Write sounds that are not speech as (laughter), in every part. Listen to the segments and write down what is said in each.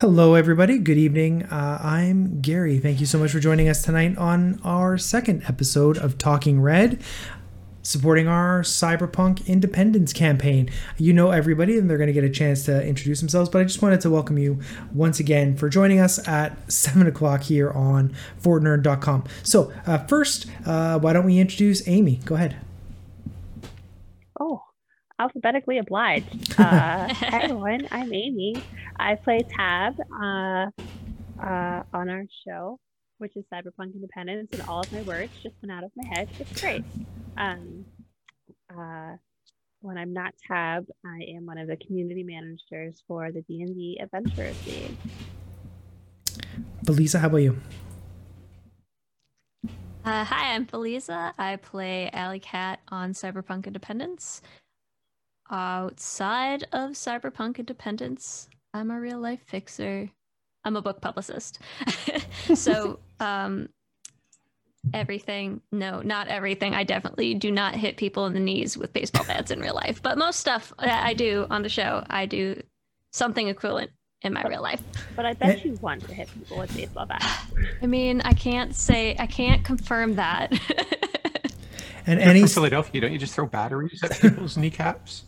Hello, everybody. Good evening. Uh, I'm Gary. Thank you so much for joining us tonight on our second episode of Talking Red, supporting our Cyberpunk Independence campaign. You know everybody, and they're going to get a chance to introduce themselves, but I just wanted to welcome you once again for joining us at 7 o'clock here on Fortnerd.com. So, uh, first, uh, why don't we introduce Amy? Go ahead. Alphabetically obliged. (laughs) Uh, hi everyone, I'm Amy. I play Tab uh, uh, on our show, which is Cyberpunk Independence, and all of my words just went out of my head. It's great. Um, uh, when I'm not Tab, I am one of the community managers for the D&D Adventurers League. Felisa, how about you? Uh, hi, I'm Felisa. I play Alley Cat on Cyberpunk Independence. Outside of Cyberpunk Independence, I'm a real life fixer. I'm a book publicist. (laughs) so, (laughs) um, everything, no, not everything. I definitely do not hit people in the knees with baseball bats in real life, but most stuff that I do on the show, I do something equivalent in my real life. But I bet you want to hit people with baseball bats. (sighs) I mean, I can't say, I can't confirm that. (laughs) And You're any from Philadelphia, don't you just throw batteries at people's kneecaps?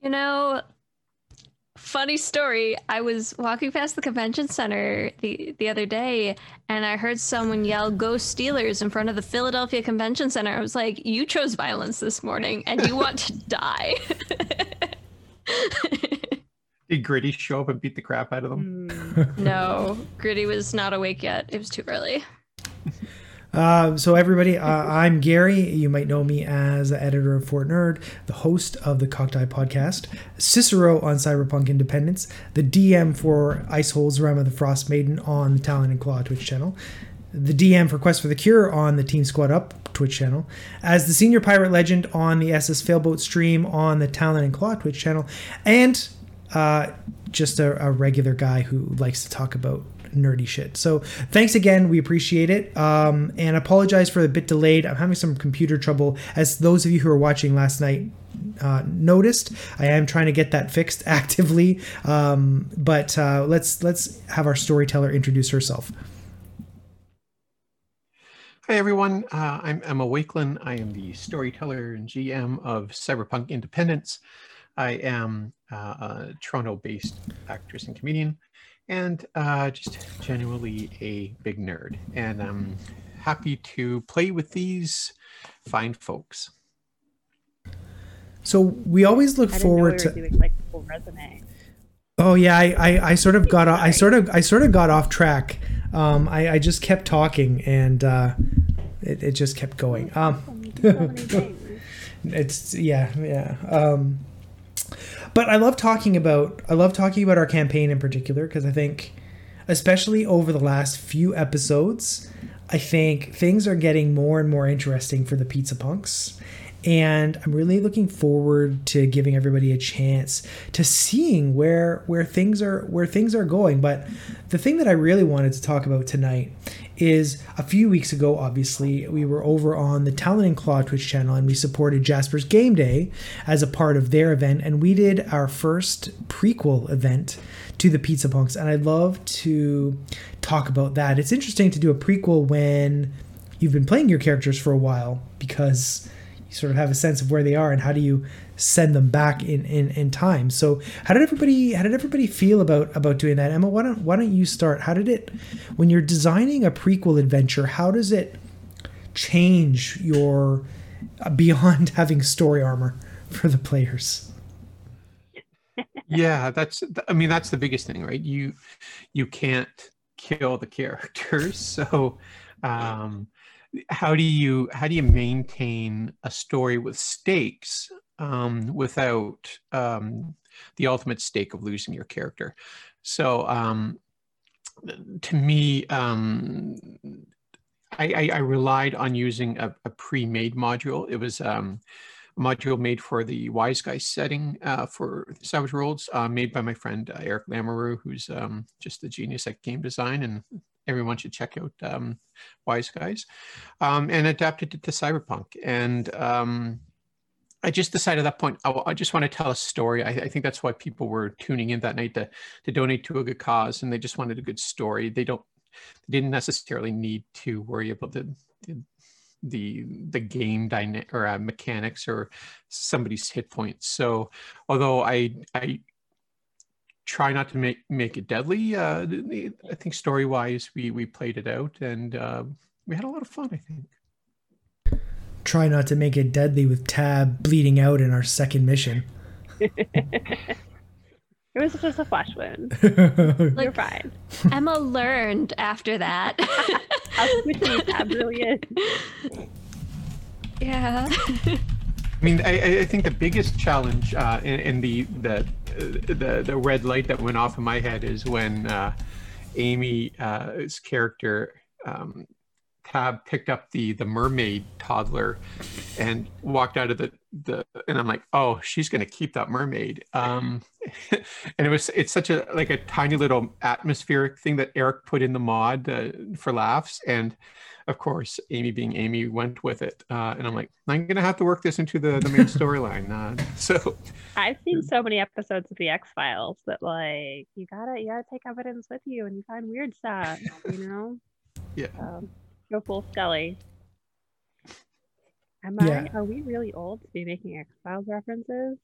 You know, funny story. I was walking past the convention center the the other day and I heard someone yell "Go Steelers" in front of the Philadelphia Convention Center. I was like, "You chose violence this morning and you want to (laughs) die." Did Gritty show up and beat the crap out of them? Mm, no, Gritty was not awake yet. It was too early. (laughs) Uh, so everybody, uh, I'm Gary. You might know me as the editor of Fort Nerd, the host of the Cockeye podcast, Cicero on Cyberpunk Independence, the DM for Icehold's Realm of the Frost Maiden on the Talon and Claw Twitch channel, the DM for Quest for the Cure on the Team Squad Up Twitch channel, as the senior pirate legend on the SS Failboat stream on the Talon and Claw Twitch channel, and uh, just a, a regular guy who likes to talk about nerdy shit. So thanks again. We appreciate it. Um, and apologize for the bit delayed. I'm having some computer trouble. As those of you who were watching last night uh, noticed, I am trying to get that fixed (laughs) actively. Um, but uh, let's let's have our storyteller introduce herself. Hi, everyone. Uh, I'm Emma Wakelin. I am the storyteller and GM of Cyberpunk Independence. I am uh, a Toronto based actress and comedian, and uh, just genuinely a big nerd. And I'm happy to play with these fine folks. So we always look I didn't know we forward were to. doing like full resume. Oh yeah, I, I, I sort of got off, I sort of I sort of got off track. Um, I, I just kept talking and uh, it, it just kept going. Um, So many things. it's yeah yeah um but i love talking about i love talking about our campaign in particular because i think especially over the last few episodes i think things are getting more and more interesting for the pizza punks and i'm really looking forward to giving everybody a chance to seeing where where things are where things are going but the thing that i really wanted to talk about tonight is a few weeks ago, obviously, we were over on the Talon and Claw Twitch channel and we supported Jasper's Game Day as a part of their event. And we did our first prequel event to the Pizza Punks. And I'd love to talk about that. It's interesting to do a prequel when you've been playing your characters for a while because you sort of have a sense of where they are and how do you send them back in, in, in time. So how did everybody how did everybody feel about about doing that? Emma, why don't why don't you start? How did it when you're designing a prequel adventure, how does it change your uh, beyond (laughs) having story armor for the players? yeah, that's. I mean, that's the biggest thing, right? You you can't kill the characters, (laughs) so um, how do you how do you maintain a story with stakes um, without um, the ultimate stake of losing your character? So um, to me, um, I, I, I relied on using a, a pre-made module. It was um, a module made for the Wise Guy setting uh, for Savage Worlds, uh, made by my friend uh, Eric Lamoureux, who's um, just a genius at game design, and everyone should check out um, Wise Guys, um, and adapted it to Cyberpunk. And um, I just decided at that point, I, I just want to tell a story. I, I, think that's why people were tuning in that night to, to donate to a good cause. And they just wanted a good story. They don't, they didn't necessarily need to worry about the, the, the game dynamic or uh, mechanics or somebody's hit points. So although I, I try not to make, make it deadly, uh, I think story wise, we, we played it out and uh, we had a lot of fun, I think try not to make it deadly with Tab bleeding out in our second mission. (laughs) (laughs) it was just a flesh wound. (laughs) like, You're fine. Emma learned after that. How squishy Tab really is. Yeah. I mean, I, I, think the biggest challenge uh, in, in, the the, the the red light that went off in my head is when uh, Amy's uh, character um, Tab picked up the the mermaid toddler and walked out of the the and I'm like, oh, she's gonna keep that mermaid. Um, (laughs) and it was it's such a like a tiny little atmospheric thing that Eric put in the mod uh, for laughs, and of course, Amy being Amy went with it. Uh, and I'm like, I'm gonna have to work this into the the main (laughs) storyline. Uh, so I've seen so many episodes of the X Files that like you gotta you gotta take evidence with you and you find weird stuff, you (laughs) know. Yeah. Um, Go full Scully. Am yeah. I? Are we really old to be making X Files references?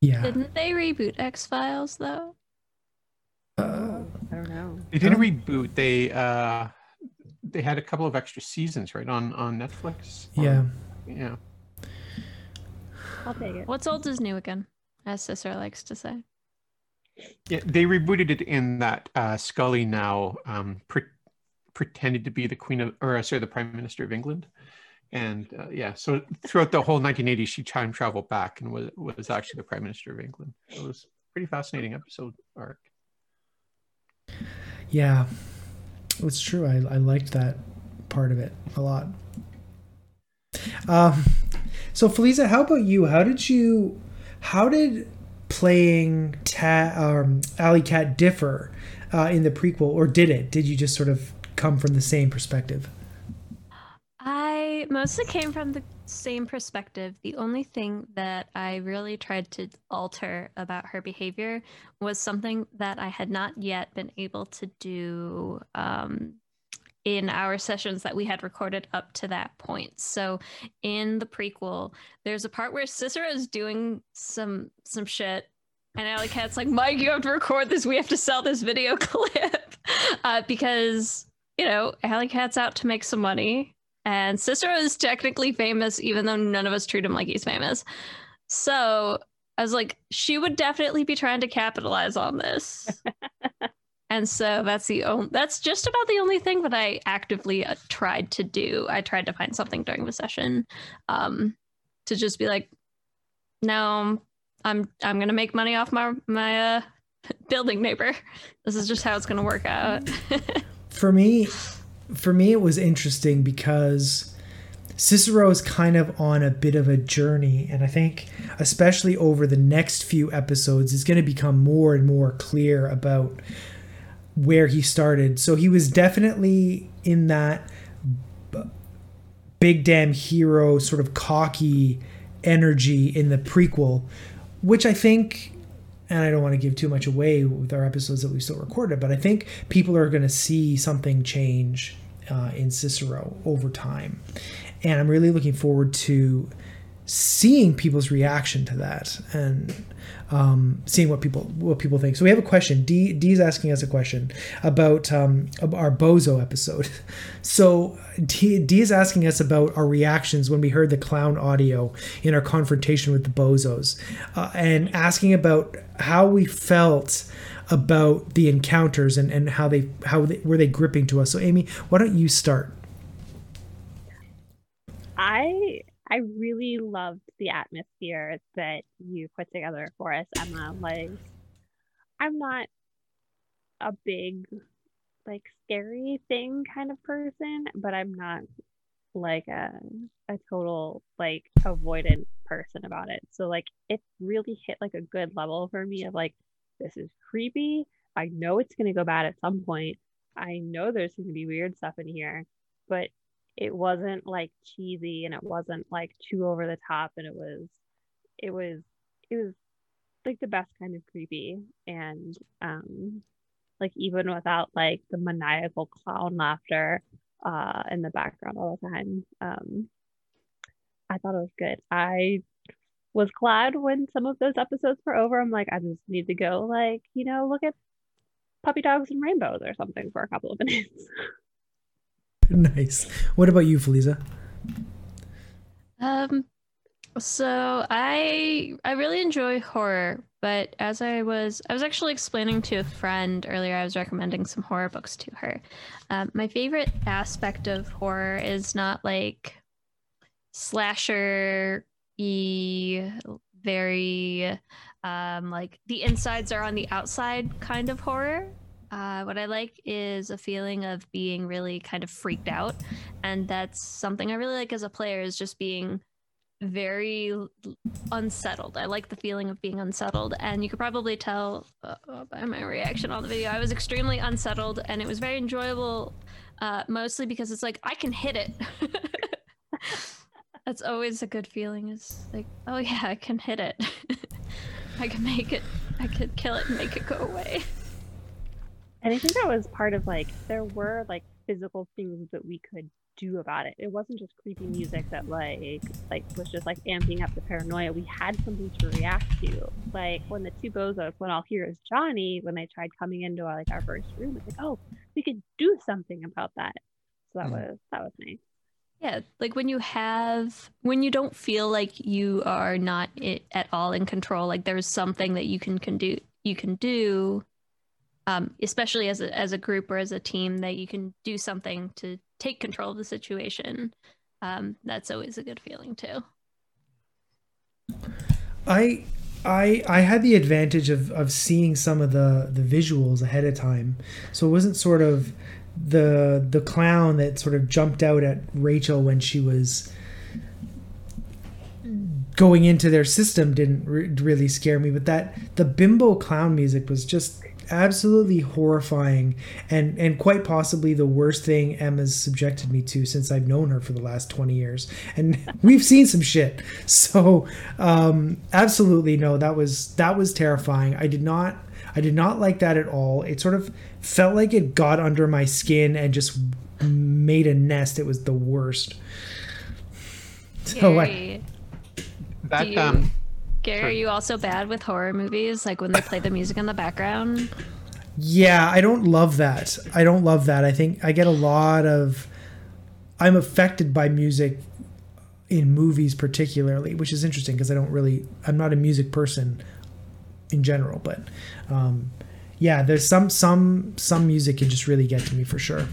Yeah. Didn't they reboot X Files though? Uh, I don't know. They didn't reboot. They uh, they had a couple of extra seasons, right, on on Netflix. Or, yeah. Yeah. I'll take it. What's old is new again, as Cicero likes to say. Yeah, they rebooted it in that uh, Scully now um, pre- pretended to be the queen of, or uh, sorry, the prime minister of England. And uh, yeah, so throughout the whole 1980s, she time traveled back and was was actually the prime minister of England. it was pretty fascinating episode arc. Yeah, it's true. I, I liked that part of it a lot. Um, so Feliza, how about you? How did you, how did playing Ta- um, Alley Cat differ uh, in the prequel, or did it? Did you just sort of come from the same perspective? I mostly came from the same perspective. The only thing that I really tried to alter about her behavior was something that I had not yet been able to do um, in our sessions that we had recorded up to that point. So in the prequel, there's a part where Cicero is doing some some shit and Alley Cat's like, Mike, you have to record this. We have to sell this video (laughs) clip. Uh, because you know, Alley Cat's out to make some money, and Cicero is technically famous, even though none of us treat him like he's famous. So I was like, she would definitely be trying to capitalize on this. (laughs) and so that's the only, that's just about the only thing that I actively uh, tried to do. I tried to find something during the session um, to just be like, no, I'm I'm gonna make money off my my uh, (laughs) building neighbor. This is just how it's gonna work out. for me, for me, it was interesting because Cicero is kind of on a bit of a journey, and I think, especially over the next few episodes, it's going to become more and more clear about where he started. So he was definitely in that big damn hero, sort of cocky energy in the prequel, which I think and I don't want to give too much away with our episodes that we still recorded, but I think people are going to see something change uh, in Cicero over time. And I'm really looking forward to seeing people's reaction to that and um, seeing what people what people think. So we have a question. D D is asking us a question about um, our Bozo episode. (laughs) So D, D is asking us about our reactions when we heard the clown audio in our confrontation with the Bozos, uh, and asking about how we felt about the encounters and, and how they how they, were they gripping to us. So Amy, why don't you start? I I really loved the atmosphere that you put together for us, Emma. Like, I'm not a big, like, scary thing kind of person, but I'm not like a, a total, like, avoidant person about it. So, like, it really hit like a good level for me of like, this is creepy. I know it's going to go bad at some point. I know there's going to be weird stuff in here, but it wasn't like cheesy and it wasn't like too over the top and it was it was it was like the best kind of creepy. And um like even without like the maniacal clown laughter uh in the background all the time um i thought it was good. I was glad when some of those episodes were over. I'm like i just need to go like you know look at puppy dogs and rainbows or something for a couple of minutes (laughs) (laughs) nice what about you feliza um so I I really enjoy horror, but as I was I was actually explaining to a friend earlier, I was recommending some horror books to her. Um, my favorite aspect of horror is not like slasher e very um, like the insides are on the outside kind of horror. Uh, what I like is a feeling of being really kind of freaked out, and that's something I really like as a player is just being very unsettled. I like the feeling of being unsettled, and you could probably tell uh, by my reaction on the video. I was extremely unsettled, and it was very enjoyable, uh, mostly because it's like I can hit it. (laughs) That's always a good feeling. Is like, oh yeah, I can hit it. (laughs) I can make it. I could kill it and make it go away. And I think that was part of like there were like physical things that we could do about it. It wasn't just creepy music that like like was just like amping up the paranoia. We had something to react to. Like when the two bozos, when all here is Johnny, when they tried coming into our, like our first room, it's like, oh, we could do something about that. So that mm. was that was nice. Yeah, like when you have when you don't feel like you are not at all in control, like there's something that you can can do you can do um, especially as a, as a group or as a team that you can do something to take control of the situation, um, that's always a good feeling too. I I I had the advantage of of seeing some of the the visuals ahead of time, so it wasn't sort of the the clown that sort of jumped out at Rachel when she was going into their system didn't re- really scare me but that the bimbo clown music was just absolutely horrifying and and quite possibly the worst thing Emma's subjected me to since I've known her for the last 20 years. And (laughs) we've seen some shit. So um absolutely no that was that was terrifying. I did not I did not like that at all. It sort of felt like it got under my skin and just made a nest. It was the worst. (laughs) So I, that um Gary, are you also bad with horror movies? Like when they play the music in the background? Yeah, I don't love that. I don't love that. I think I get a lot of. I'm affected by music in movies, particularly, which is interesting because I don't really. I'm not a music person in general, but um, yeah, there's some some some music can just really get to me for sure.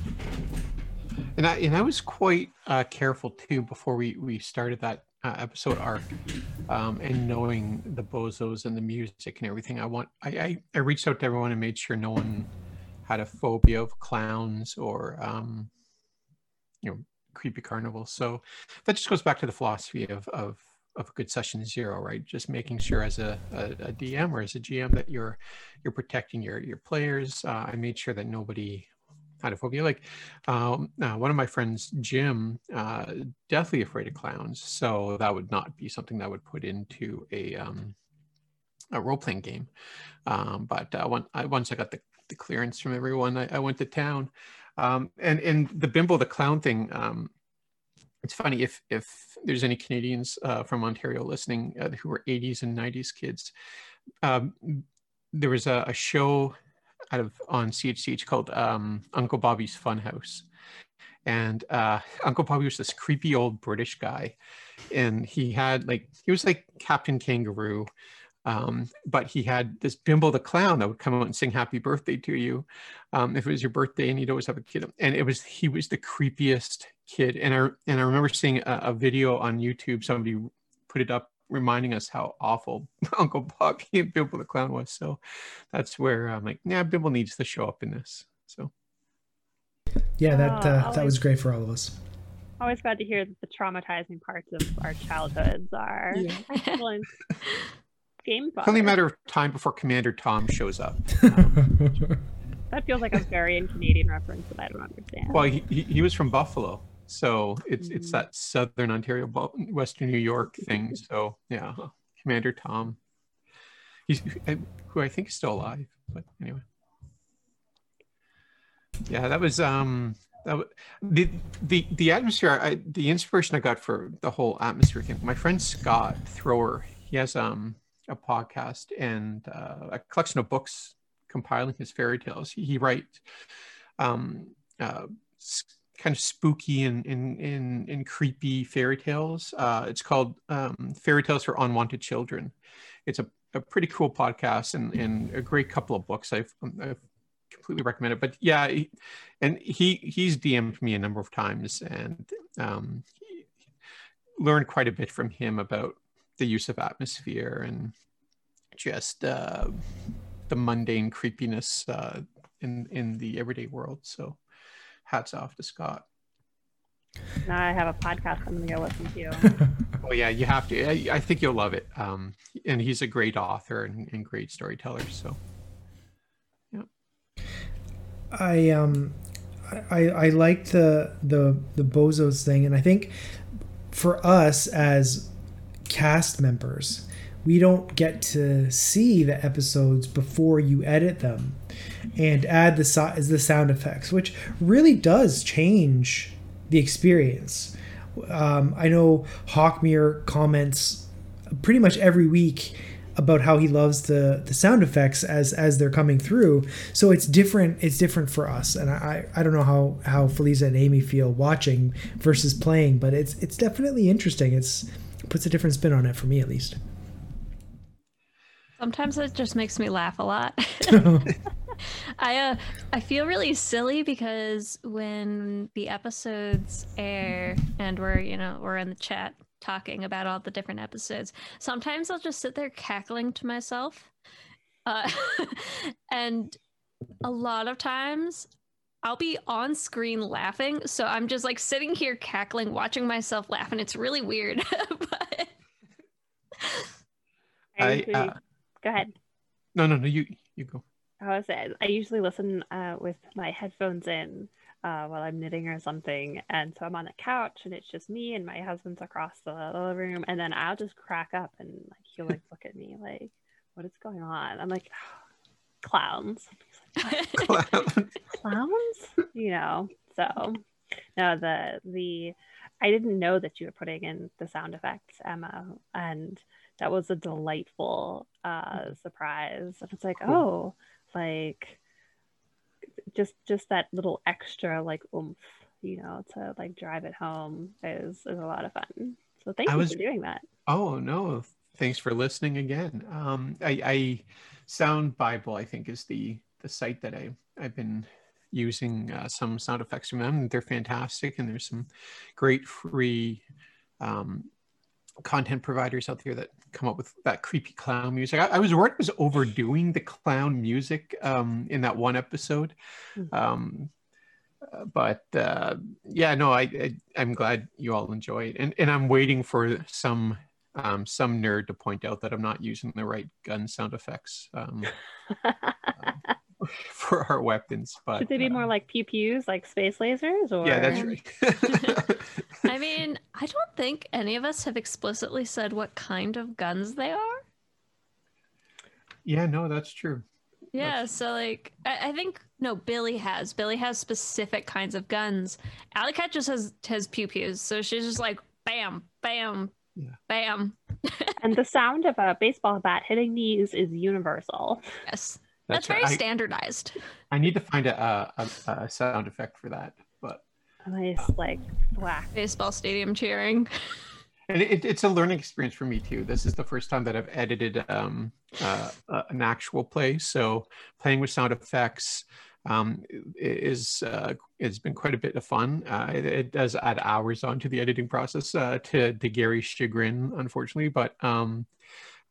And I and I was quite uh, careful too before we we started that uh, episode arc um, and knowing the bozos and the music and everything i want I, I, I reached out to everyone and made sure no one had a phobia of clowns or um, you know creepy carnivals. So that just goes back to the philosophy of of of a good session zero right? Just making sure as a, a, a dm or as a gm that you're you're protecting your your players. Uh, i made sure that nobody phobia. Like um, uh, one of my friends, Jim, uh, deathly afraid of clowns. So that would not be something that would put into a um, a role playing game. Um, but uh, one, I, once I got the, the clearance from everyone, I, I went to town. Um, and and the bimbo the clown thing. Um, it's funny if if there's any Canadians uh, from Ontario listening uh, who were 80s and 90s kids. Um, there was a, a show out of on CHCH called um, Uncle Bobby's Funhouse. And uh, (laughs) Uncle Bobby was this creepy old British guy, and he had like he was like Captain Kangaroo, um, but he had this Bimbo the clown that would come out and sing "Happy Birthday" to you um, if it was your birthday, and he'd always have a kid. And it was he was the creepiest kid. And I and I remember seeing a, a video on YouTube. Somebody put it up reminding us how awful (laughs) Uncle Bobby (laughs) and Bimbo the Clown was. So that's where I'm like, yeah, Bimbo needs to show up in this. So yeah, that uh, always, that was great for all of us. Always glad to hear that the traumatizing parts of our childhoods are yeah. (laughs) excellent. Game It's only a matter of time before Commander Tom shows up. Um, that feels like a very Canadian reference that I don't understand. Well, he, he, he was from Buffalo. So it's it's mm-hmm. that Southern Ontario, Western New York (laughs) thing. So yeah. Commander Tom. He's who I think is still alive, but anyway. Yeah, that was um that was, the the the atmosphere. I, the inspiration I got for the whole atmosphere thing. My friend Scott Thrower, he has um a podcast and uh, a collection of books compiling his fairy tales. He, he writes um uh, kind of spooky and and, and, and creepy fairy tales. Uh, it's called um, Fairy Tales for Unwanted Children. It's a, a pretty cool podcast and, and a great couple of books. I've, I've completely recommend it. But yeah, he, and he he's DM'd me a number of times and um, learned quite a bit from him about the use of atmosphere and just uh, the mundane creepiness uh, in in the everyday world. So hats off to Scott. Now I have a podcast I'm gonna go listen to. (laughs) well, yeah, you have to. I, I, think you'll love it. Um, and he's a great author and, and great storyteller. So, yeah. I um, I I like the the the bozos thing, and I think for us as cast members, we don't get to see the episodes before you edit them and add the the sound effects, which really does change the experience. Um, I know Hawkmere comments pretty much every week about how he loves the the sound effects as as they're coming through. So it's different. It's different for us, and I I don't know how how Feliza and Amy feel watching versus playing, but it's it's definitely interesting. It's it puts a different spin on it for me at least. Sometimes it just makes me laugh a lot. (laughs) (laughs) (laughs) I uh I feel really silly because when the episodes air and we're you know we're in the chat talking about all the different episodes, sometimes I'll just sit there cackling to myself, uh, (laughs) and a lot of times I'll be on screen laughing, so I'm just like sitting here cackling, watching myself laugh, and it's really weird. (laughs) but I, uh, go ahead. No, no, no. You you go. I was I usually listen uh, with my headphones in uh, while I'm knitting or something, and so I'm on the couch and it's just me and my husband's across the living room, and then I'll just crack up and like he'll like look at me like, "What is going on?" I'm like, oh, (sighs) "Clowns." Clowns. (laughs) Clowns. You know. So no, the the I didn't know that you were putting in the sound effects, Emma, and that was a delightful uh, surprise. And it's like, oh like just just that little extra like oomph you know to like drive it home is is a lot of fun. So thank I you was, for doing that. Oh no. Thanks for listening again. Um i i SoundBible i think is the the site that i i've been using uh, some sound effects from them. They're fantastic and there's some great free um content providers out there that come up with that creepy clown music. I, I was worried I was overdoing the clown music um, in that one episode. Hmm. Um, uh, but uh, yeah, no, I, I am glad you all enjoy it, and and I'm waiting for some um, some nerd to point out that I'm not using the right gun sound effects. Um, uh, (laughs) (laughs) for our weapons. But should they be uh, more like pew pews, like space lasers? Or yeah, that's right. (laughs) I (laughs) mean, I don't think any of us have explicitly said what kind of guns they are. Yeah, no, that's true. Yeah, that's... so like I, I, think no, Billy has. Billy has specific kinds of guns. Alley Cat just has has pew pews, so she's just like bam, bam, yeah. bam. and the sound of a baseball bat hitting knees is universal. Yes. That's, That's very I, standardized. I need to find a, a, a, sound effect for that, but nice like whack baseball stadium cheering. (laughs) And it, it's a learning experience for me too. This is the first time that I've edited um, uh, an actual play, so playing with sound effects um, is uh, it's been quite a bit of fun. Uh, it, it, does add hours onto the editing process uh, to to Gary's chagrin, unfortunately, but um,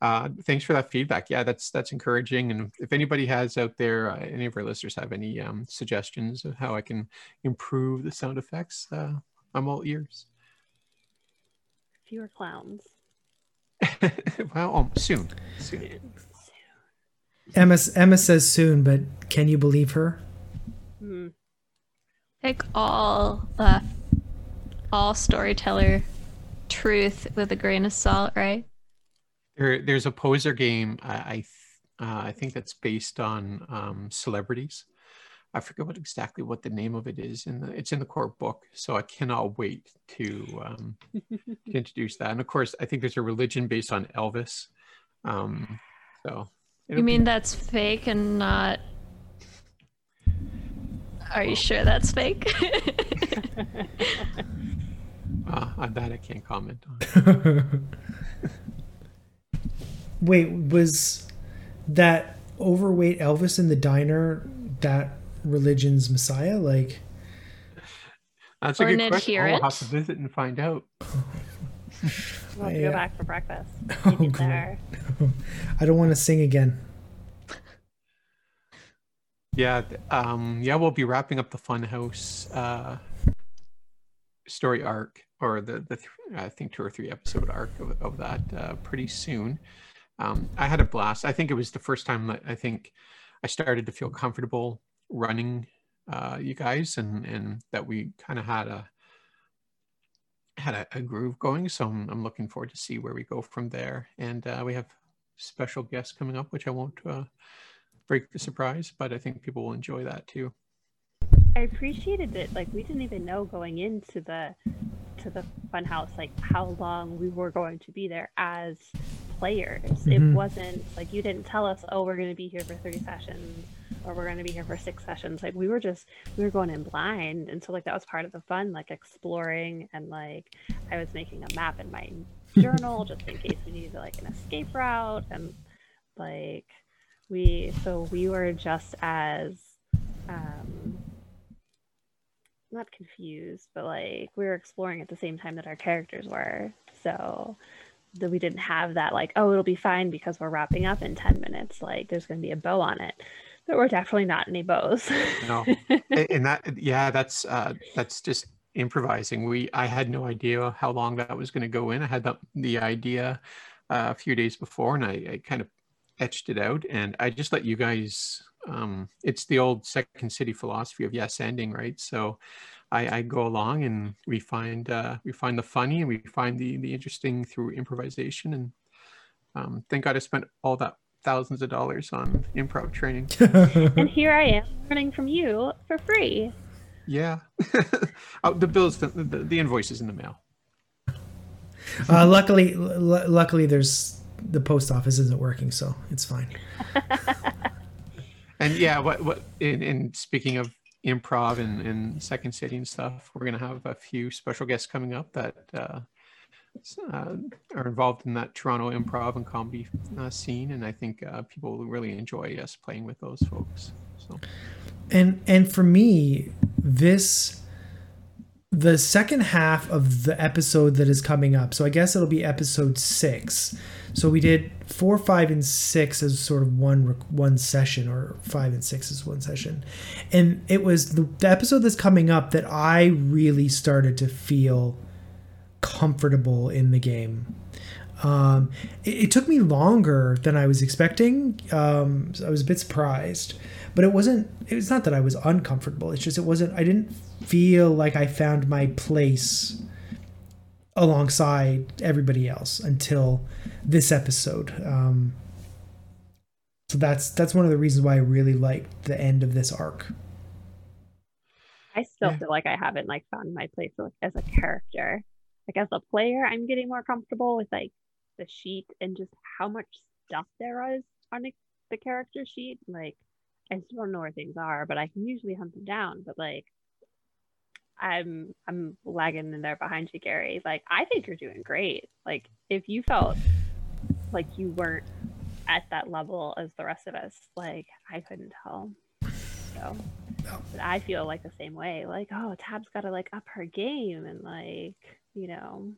uh, thanks for that feedback. Yeah, that's that's encouraging. And if anybody has out there, uh, any of our listeners have any um, suggestions of how I can improve the sound effects, uh, I'm all ears. Fewer clowns. (laughs) well, um, soon. Soon. Emma, Emma says soon, but can you believe her? Hmm. Take all uh, all storyteller truth with a grain of salt, right? There, there's a poser game. I, I, uh, I think that's based on um, celebrities. I forget what exactly what the name of it is. In the, it's in the core book, so I cannot wait to, um, (laughs) to introduce that. And of course, I think there's a religion based on Elvis. Um, so you mean be... that's fake and not? Are you sure that's fake? (laughs) uh, on that I can't comment on. (laughs) Wait, was that overweight Elvis in the diner that religion's messiah? Like, that's a good question. I'll have to visit and find out. (laughs) We'll have to go back for breakfast. (laughs) Oh, there. (laughs) I don't want to sing again. Yeah, um, yeah, we'll be wrapping up the Funhouse uh, story arc, or the the th- I think two or three episode arc of, of that uh, pretty soon. Um, I had a blast. I think it was the first time that I think I started to feel comfortable running uh, you guys, and and that we kind of had a had a, a, groove going. So I'm, I'm, looking forward to see where we go from there. And uh, we have special guests coming up, which I won't uh, break the surprise, but I think people will enjoy that too. I appreciated it. Like we didn't even know going into the to the fun house like how long we were going to be there as players. Mm-hmm. It wasn't like you didn't tell us, oh, we're going to be here for 30 sessions or we're going to be here for six sessions. Like we were just, we were going in blind. And so, like, that was part of the fun, like exploring. And like, I was making a map in my journal just in case we needed like an escape route. And like, we, so we were just as, um, not confused, but like we were exploring at the same time that our characters were. So that we didn't have that like, oh, it'll be fine because we're wrapping up in 10 minutes. Like there's going to be a bow on it. There were definitely not any bows. no, (laughs) and that yeah, that's uh, that's just improvising. We I had no idea how long that was going to go in. I had the the idea uh, a few days before, and I, I kind of etched it out, and I just let you guys um, it's the old second city philosophy of yes anding, right? So I, I go along and we find uh, we find the funny and we find the the interesting through improvisation. And um, thank God I spent all that thousands of dollars on improv training. (laughs) and here I am learning from you for free. Yeah, (laughs) oh, the bills, the, the, the invoices in the mail. Uh, luckily, l- luckily, there's the post office isn't working, so it's fine. (laughs) and yeah, what what in, in speaking of improv and, and second city and stuff, we're gonna have a few special guests coming up that uh, uh, are involved in that Toronto improv and comedy uh, scene, and I think uh, people will really enjoy us playing with those folks. So, and and for me, this the second half of the episode that is coming up. So I guess it'll be episode six. So we did four, five, and six as sort of one one session, or five and six as one session, and it was the, the episode that's coming up that I really started to feel comfortable in the game. Um, it, it, took me longer than I was expecting. Um, I was a bit surprised, but it wasn't. It was not that I was uncomfortable. It's just it wasn't. I didn't feel like I found my place alongside everybody else until this episode. Um, so that's that's one of the reasons why I really liked the end of this arc. I still yeah. feel like I haven't like found my place as a character. Like as a player, I'm getting more comfortable with like the sheet and just how much stuff there is on the character sheet. Like I still don't know where things are, but I can usually hunt them down. But like I'm I'm lagging in there behind you, Gary. Like I think you're doing great. Like if you felt like you weren't at that level as the rest of us, like I couldn't tell. So but I feel like the same way. Like, oh, Tab's gotta like up her game and like, you know.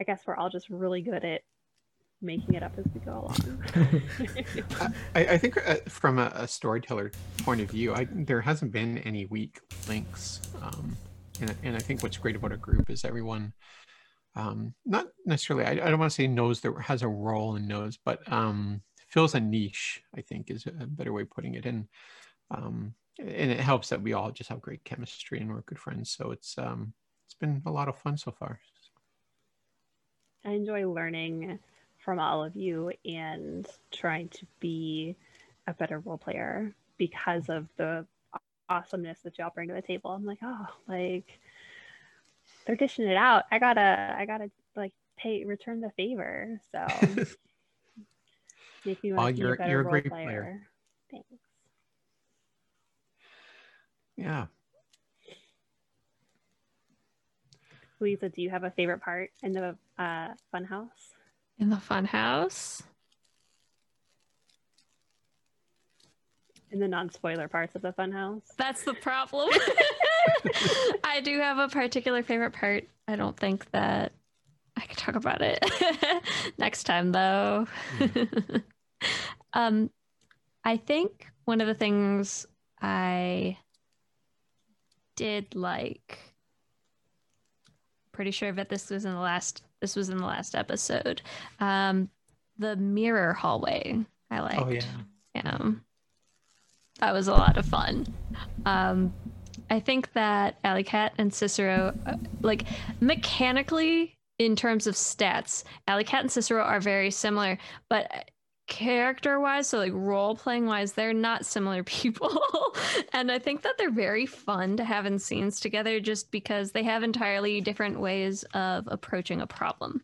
I guess we're all just really good at making it up as we go along. (laughs) I, I, think uh, from a, a, storyteller point of view, I, there hasn't been any weak links. Um, and, and, I think what's great about a group is everyone, um, not necessarily, I, I, don't want to say knows that has a role and knows, but um, fills a niche, I think is a better way of putting it. And, um, and it helps that we all just have great chemistry and we're good friends. So it's, um, it's been a lot of fun so far. I enjoy learning from all of you and trying to be a better role player because of the awesomeness that y'all bring to the table. I'm like, oh, like they're dishing it out. I gotta, I gotta like pay, return the favor. So (laughs) make me want Oh, to be you're- a better you're a role great player. player. Thanks. Yeah. Lisa, do you have a favorite part in the uh, funhouse? In the fun house. In the non-spoiler parts of the funhouse? That's the problem. (laughs) I do have a particular favorite part. I don't think that I could talk about it (laughs) next time, though. (laughs) um, I think one of the things I did like, pretty sure that this was in the last. This was in the last episode. Um, the mirror hallway. I liked. Oh yeah. Yeah. That was a lot of fun. Um, I think that Alley Cat and Cicero, uh, like mechanically in terms of stats, Alley Cat and Cicero are very similar, but character wise, so like role playing wise, they're not similar (laughs) people. and I think that they're very fun to have in scenes together just because they have entirely different ways of approaching a problem.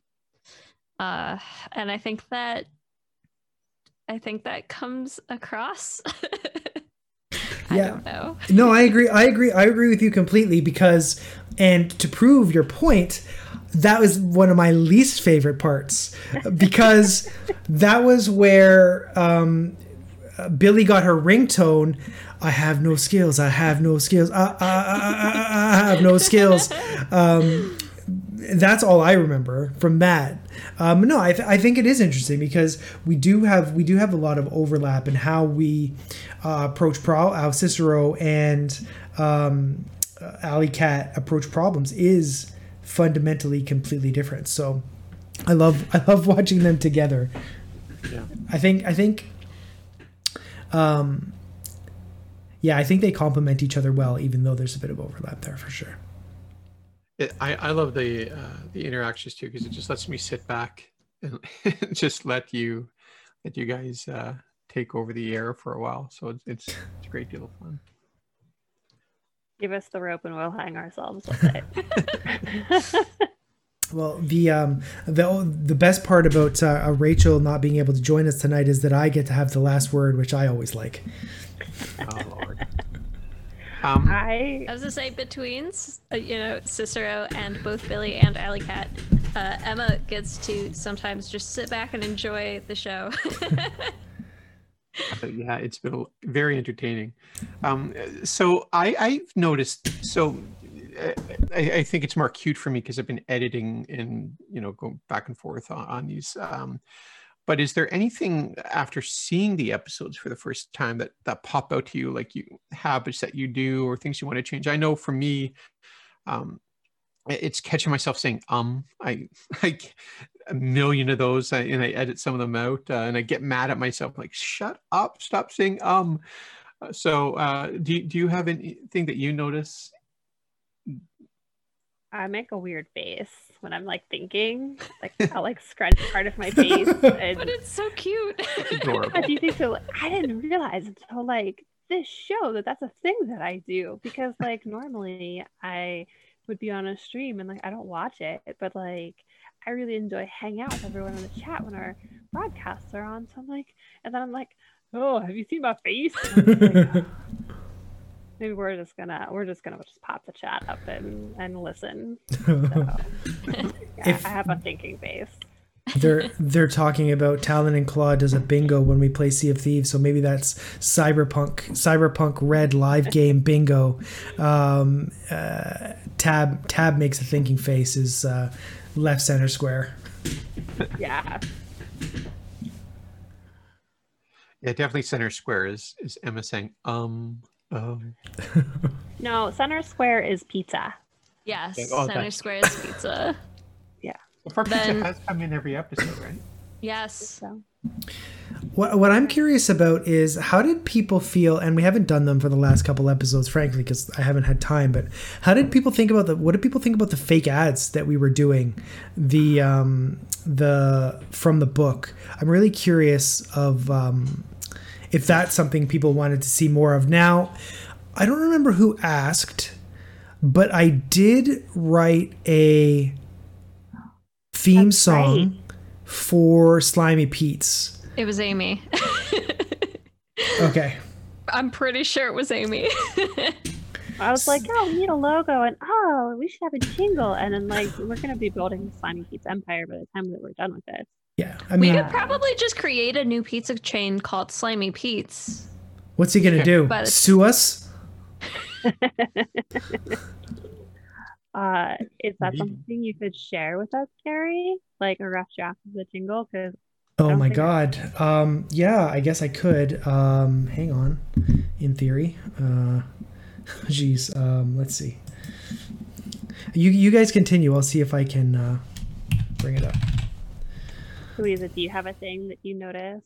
Uh, and I think that I think that comes across. (laughs) I Yeah. No, I agree. I agree. I agree with you completely because, and to prove your point, that was one of my least favorite parts because that was where um, Billy got her ringtone. I have no skills. I have no skills. I, I, I, I, I have no skills. Um, that's all I remember from that. Um, no, I, th- I think it is interesting because we do have we do have a lot of overlap in how we uh, approach pro how Cicero and um, uh, Alley Cat approach problems is fundamentally completely different. So I love I love (laughs) watching them together. Yeah. I think I think um yeah, I think they complement each other well, even though there's a bit of overlap there for sure. It, I, I love the uh, the interactions too because it just lets me sit back and (laughs) just let you let you guys uh, take over the air for a while. So it's, it's it's a great deal of fun. Give us the rope and we'll hang ourselves with it. (laughs) Well, the um the the best part about uh, uh, Rachel not being able to join us tonight is that I get to have the last word, which I always like. Oh Lord. (laughs) Um, I I was gonna say between uh, you know Cicero and both Billy and Alley Cat, uh, Emma gets to sometimes just sit back and enjoy the show. (laughs) (laughs) But yeah, it's been very entertaining. Um, so I, I've noticed. So uh, I, I think it's more acute for me because I've been editing and you know going back and forth on, on these. Um, but is there anything after seeing the episodes for the first time that that pop out to you, like you habits that you do or things you want to change? I know for me, um, it's catching myself saying um. I (laughs) like a million of those uh, and I edit some of them out uh, and I get mad at myself like shut up stop saying um Uh, so uh do, you- do you have anything that you notice I make a weird face when I'm like thinking. Like I'll like scrunch part of my face. (laughs) And but it's so cute. (laughs) adorable I do think so. I didn't realize until like this show that that's a thing that I do because like normally I would be on a stream and like I don't watch it, but like I really enjoy hanging out with everyone in the chat when our broadcasts are on. So I'm like, and then I'm like, oh, have you seen my face? And I'm like, (laughs) Maybe we're just gonna we're just gonna just pop the chat up and and listen. So, (laughs) yeah, If- I have a thinking face. they're they're talking about Talon and Claw does a bingo when we play Sea of Thieves, so maybe that's Cyberpunk Cyberpunk Red live game bingo. Um, uh, tab tab makes a thinking face is uh, left center square. Yeah. yeah definitely center square is is Emma saying um um (laughs) No, center square is pizza. yes, Oh, Center that's- is pizza. yeah for pizza Then- has come in every episode right Yes, So What, what I'm curious about is how did people feel, and we haven't done them for the last couple episodes, frankly, because I haven't had time. But how did people think about the? What did people think about the fake ads that we were doing, the um, the from the book? I'm really curious of um, if that's something people wanted to see more of. Now, I don't remember who asked, but I did write a theme That's song right. For Slimy Pete's. It was Amy. Okay. (laughs) I'm pretty sure it was Amy. I was like, oh, we need a logo, and oh, we should have a jingle, and then like we're gonna be building Slimy Pete's empire by the time that we're done with this. Yeah. I we mean, could probably just create a new pizza chain called Slimy Pete's. what's he going to do? The- Sue us? (laughs) Uh, is that Maybe. something you could share with us, Carrie? Like a rough draft of the jingle? Because Oh my think- god. Um, yeah, I guess I could. Um, hang on. In theory. Uh, (laughs) geez. Um, let's see. You, you guys continue. I'll see if I can uh, bring it up. Louisa, do you have a thing that you notice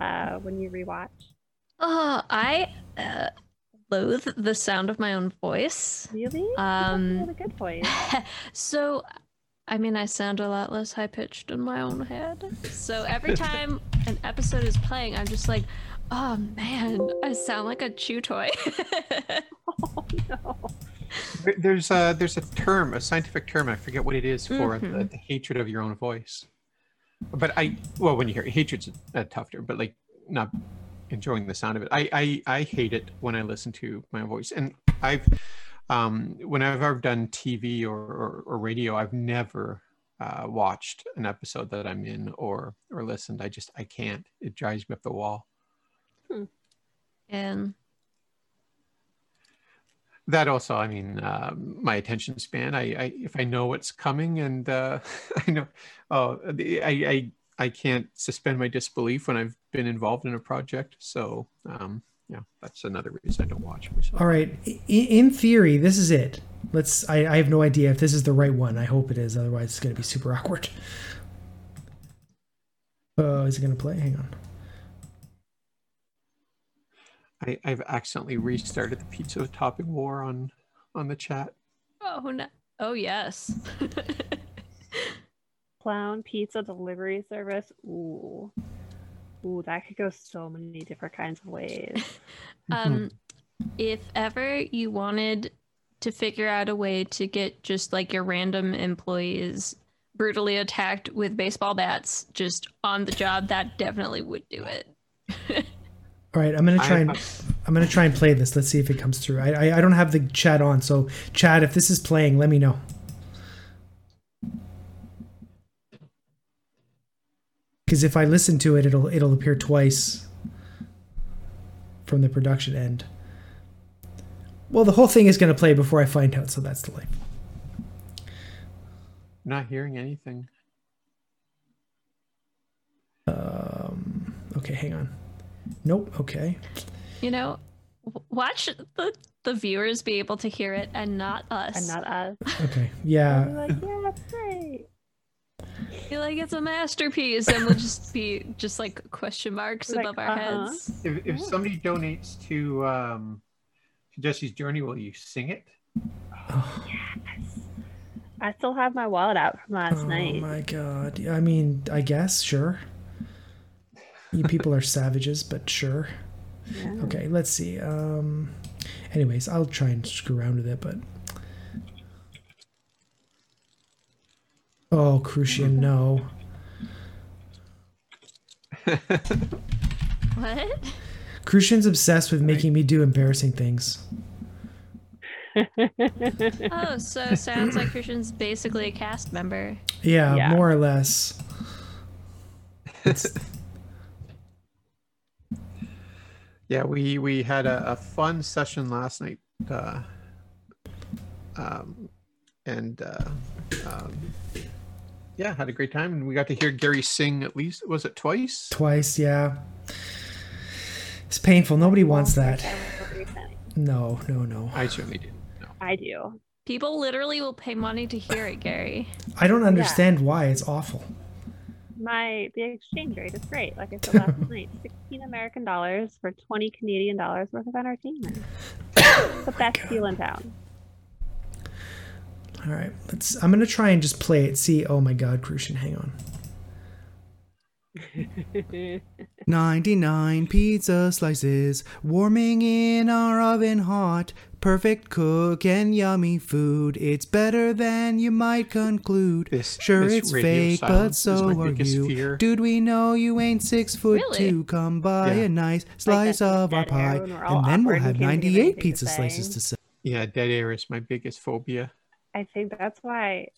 uh, when you rewatch? Oh, I uh, loathe the sound of my own voice. Really? You Um, have a good voice. (laughs) so, I mean, I sound a lot less high pitched in my own head. So every (laughs) time an episode is playing, I'm just like, oh man, I sound like a chew toy. (laughs) oh no. There- There's a there's a term, a scientific term. I forget what it is for the, Mhm. the hatred of your own voice. But I well, when you hear it, hatred's a, a tough term, but like not enjoying the sound of it. I, I I hate it when I listen to my voice, and I've um, whenever I've done TV or, or, or radio, I've never uh, watched an episode that I'm in or or listened. I just I can't. It drives me up the wall. and that also i mean uh, my attention span I, I if i know what's coming and uh, (laughs) i know oh the- I, I i can't suspend my disbelief when i've been involved in a project so um yeah that's another reason i don't watch myself All right. I- in theory, this is it. Let's. I, I have no idea if this is the right one. I hope it is. Otherwise, it's going to be super awkward. Oh, is it going to play? Hang on. I, i've accidentally restarted the pizza topping war on on the chat oh no, oh yes. (laughs) Clown pizza delivery service. Ooh. Ooh, that could go so many different kinds of ways. (laughs) um, if ever you wanted to figure out a way to get just like your random employees brutally attacked with baseball bats just on the job, that definitely would do it. (laughs) All right. I'm going to try and I'm going to try and play this. Let's see if it comes through. I, I I don't have the chat on, so chat. If this is playing, let me know. Because if I listen to it, it'll it'll appear twice from the production end. Well, the whole thing is going to play before I find out, so that's the life. not hearing anything Um, okay, hang on. Nope. Okay. You know, watch the, the viewers be able to hear it and not us. and not us. Okay. I'll Yeah. like, yeah, that's great. Feel like it's a masterpiece and we'll just be just like question marks Like, above our uh-huh. heads. if, if somebody donates to um to jesse's journey will you sing it Oh, I still have my wallet out from last oh night. Oh my god. I mean, I guess sure. You people are savages, but sure. Yeah. Okay, let's see. Um anyways, I'll try and screw around with it, but Oh, Crucian, no. What? Crucian's obsessed with making me do embarrassing things. (laughs) Oh, so sounds like Crucian's basically a cast member. Yeah, Yeah. more or less. (laughs) Yeah, we we had a, a fun session last night, uh, um, and uh, um, yeah, had a great time, and we got to hear Gary sing at least was it twice? Twice, yeah. It's painful. Nobody wants that. No, no, no. I certainly didn't. No. I do. People literally will pay money to hear it, Gary. I don't understand why. It's awful. my the exchange rate is great. Like I said last (laughs) night, sixteen American dollars for twenty Canadian dollars worth of entertainment. (coughs) Oh the best deal in town. All right, let's. I'm gonna try and just play it. See. Oh my God, Crucian, hang on. (laughs) 99 pizza slices warming in our oven hot. Perfect cook and yummy food. It's better than you might conclude. This- sure, this it's fake, but so are you. fear. Dude, we know you ain't six foot Really? two. Come buy Yeah. a nice slice that of our pie, when and then we'll have can't think of 98 anything to pizza slices to sell. Yeah, dead air is my biggest phobia. I think that's why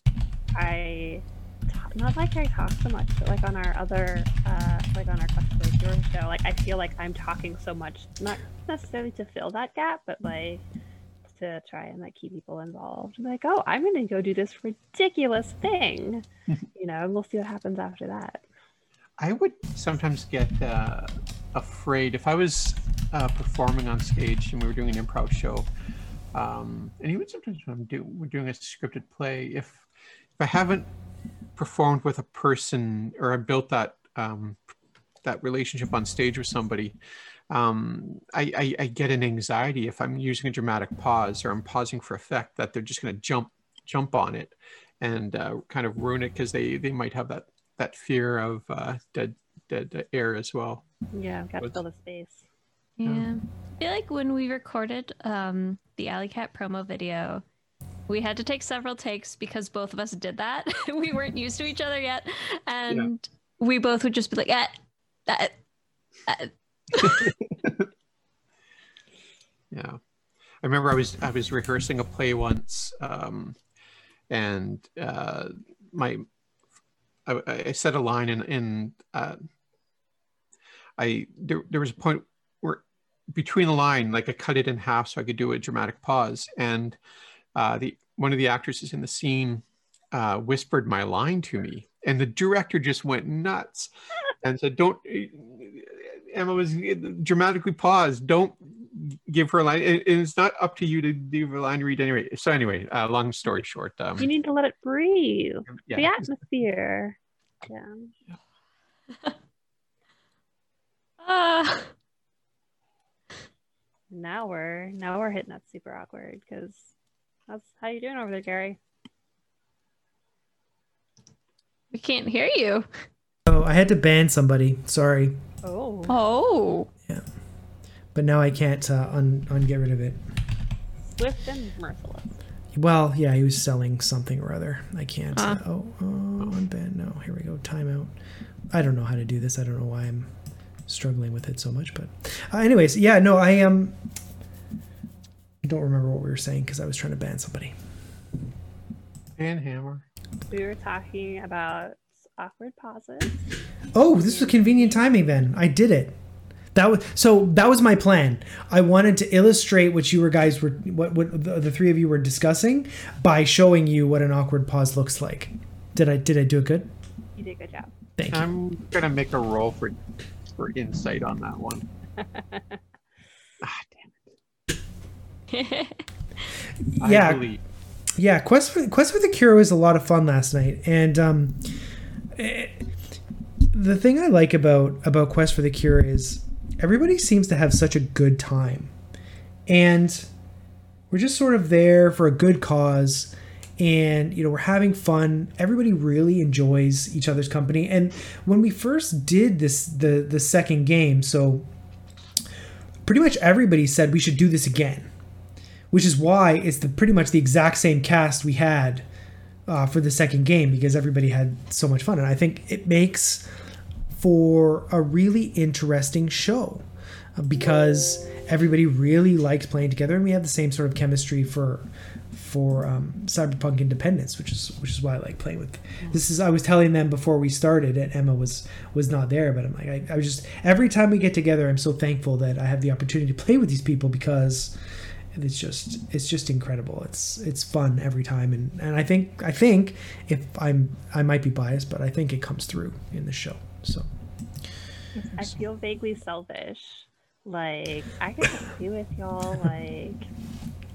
I talk, not like I talk so much, but like on our other uh like on our Quest for the show, like I feel like I'm talking so much, not necessarily to fill that gap, but like to try and like keep people involved. Like, oh, I'm gonna go do this ridiculous thing. (laughs) you know, and we'll see what happens after that. I would sometimes get uh, afraid if I was uh, performing on stage and we were doing an improv show, um, and even sometimes when I'm do, we're doing a scripted play. If if I haven't performed with a person or I built that um, that relationship on stage with somebody, um, I, I, I get an anxiety if I'm using a dramatic pause or I'm pausing for effect that they're just going to jump jump on it and uh, kind of ruin it because they they might have that that fear of uh, dead dead air as well. Yeah, got to fill the space. Yeah. I feel like when we recorded um, the Alley Cat promo video, we had to take several takes because both of us did that. (laughs) we weren't used to each other yet. And we both would just be like, eh, eh, eh. (laughs) Yeah, I remember I was I was rehearsing a play once, um, and uh, my I, I said a line and and uh, I there there was a point between the line like I cut it in half so I could do a dramatic pause and uh, the one of the actresses in the scene uh, whispered my line to me and the director just went nuts and said don't Emma was dramatically paused don't give her a line and and it's not up to you to give her a line read anyway so anyway uh, long story short um, You need to let it breathe. yeah, The atmosphere. Yeah. (laughs) Ah. Now we're now we're hitting that super awkward because that's how you doing over there, Gary. we can't hear you. Oh, I had to ban somebody. Sorry, Oh, Oh. Yeah. But now I can't uh, un un get rid of it. swift and merciless. Well, yeah, he was selling something or other. I can't. Huh. Uh, oh, oh, unban. No, here we go. Timeout. I don't know how to do this. I don't know why I'm struggling with it so much. But, uh, anyways, yeah, no, I Um, I don't remember what we were saying because I was trying to ban somebody. and hammer We were talking about awkward pauses. Oh, this was convenient timing. Then I did it. That was so. That was my plan. I wanted to illustrate what you were guys were, what what the, the three of you were discussing by showing you what an awkward pause looks like. Did I did I do it good? You did a good job. Thank you. I'm gonna make a roll for for insight on that one. (laughs) ah, damn it. (laughs) Yeah, yeah quest for quest for the cure was a lot of fun last night and um eh, the thing i like about about quest for the cure is everybody seems to have such a good time and we're just sort of there for a good cause and you know we're having fun. Everybody really enjoys each other's company. And when we first did this the the second game so pretty much everybody said we should do this again which is why it's the pretty much the exact same cast we had uh, for the second game because everybody had so much fun. And i think it makes for a really interesting show because everybody really likes playing together. And we have the same sort of chemistry for for um, cyberpunk independence which is which is why i like playing with this is i was telling them before we started and emma was was not there but i'm like I, I was just every time we get together i'm so thankful that i have the opportunity to play with these people because it's just it's just incredible it's it's fun every time and and i think i think if i'm i might be biased but i think it comes through in the show so I feel vaguely selfish. Like I just be with y'all. Like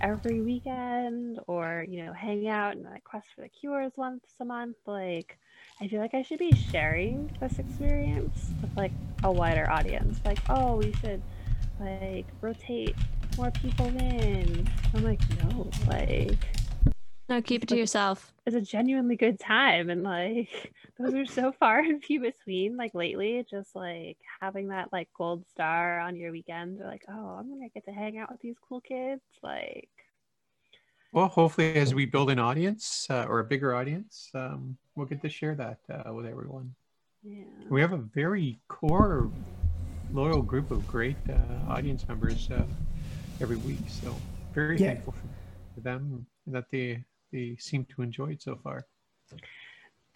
every weekend or you know hang out and like quest for the cures once a month like i feel like i should be sharing this experience with like a wider audience. Like oh we should like rotate more people in. I'm like no like no keep it to yourself. it's a genuinely good time and like (laughs) those are so far (laughs) and few between like lately just like having that like gold star on your weekend or like oh i'm gonna get to hang out with these cool kids like well hopefully as we build an audience uh, or a bigger audience um, we'll get to share that uh, with everyone. Yeah. We have a very core loyal group of great uh, audience members uh, every week so very yeah. thankful for, for them that they they seem to enjoy it so far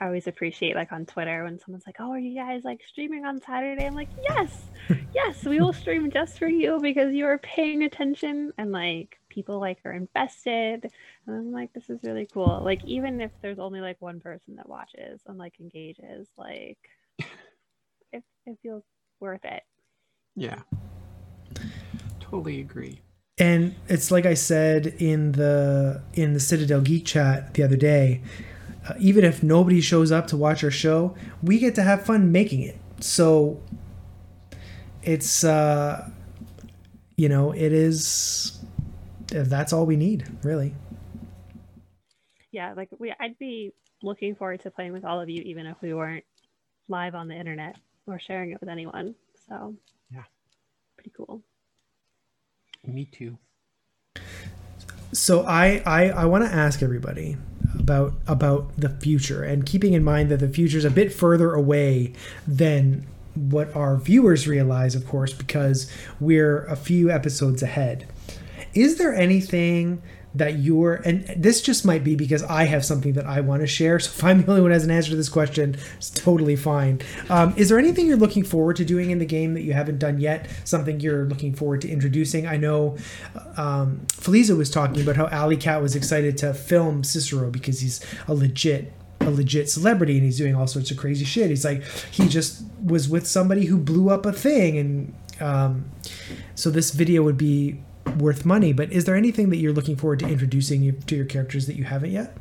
I always appreciate like on Twitter when someone's like, "Oh, are you guys like streaming on Saturday?" I'm like, "Yes, (laughs) yes, we will stream just for you because you are paying attention and like people like are invested." And I'm like, "This is really cool." Like even if there's only like one person that watches and like engages, like it it feels worth it. Yeah, totally agree. And it's like I said in the in the Citadel Geek chat the other day uh, even if nobody shows up to watch our show, we get to have fun making it. So it's uh you know, it is that's all we need, really. Yeah, like we I'd be looking forward to playing with all of you even if we weren't live on the internet or sharing it with anyone. So, yeah. Pretty cool. Me too. So I I, I want to ask everybody about about the future and keeping in mind that the future is a bit further away than what our viewers realize of course because we're a few episodes ahead is there anything that you're and this just might be because i have something that i want to share. So if i'm the only one who has an answer to this question it's totally fine. Um, is there anything you're looking forward to doing in the game that you haven't done yet? Something you're looking forward to introducing? I know um, feliza was talking about how alley cat was excited to film cicero because he's a legit a legit celebrity and he's doing all sorts of crazy shit. He's like he just was with somebody who blew up a thing and um, so this video would be worth money. But is there anything that you're looking forward to introducing to your characters that you haven't yet?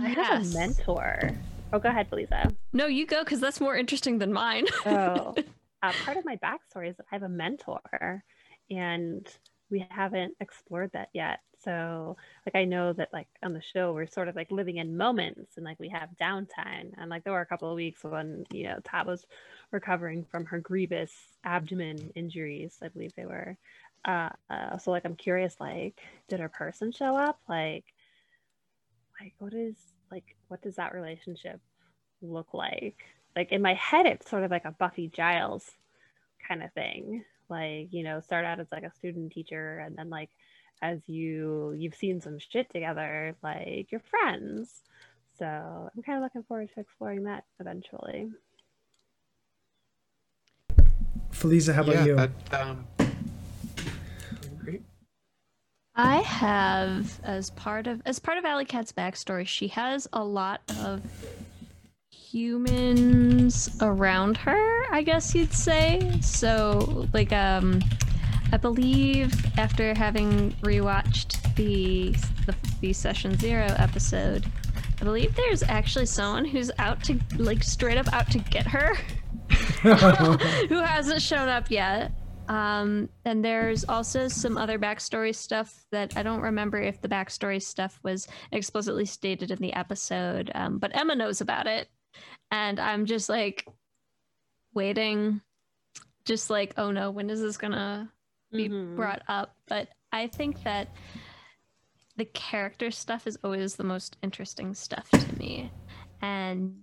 I have a mentor. Oh, go ahead, Lisa. No, you go because that's more interesting than mine. oh, (laughs) uh, part of my backstory is that I have a mentor, and we haven't explored that yet. So, like, I know that, like, on the show, we're sort of like living in moments and, like, we have downtime. And, like, there were a couple of weeks when, you know, Tab was recovering from her grievous abdomen injuries, I believe they were. Uh, uh, so, like, I'm curious, like, did her person show up? Like, like, what is, like, what does that relationship look like? Like, in my head, it's sort of like a Buffy Giles kind of thing. Like, you know, start out as like a student teacher and then, like, as you you've seen some shit together like you're friends so i'm kind of looking forward to exploring that eventually feliza how about yeah, you? that, um, i have as part of as part of alley cat's backstory she has a lot of humans around her i guess you'd say. So like um I believe after having rewatched the, the the session zero episode, I believe there's actually someone who's out to like straight up out to get her, (laughs) who hasn't shown up yet. Um, and there's also some other backstory stuff that I don't remember if the backstory stuff was explicitly stated in the episode, um, but Emma knows about it, and I'm just like waiting, just like, oh no, when is this gonna be mm-hmm. brought up, but I think that the character stuff is always the most interesting stuff to me. And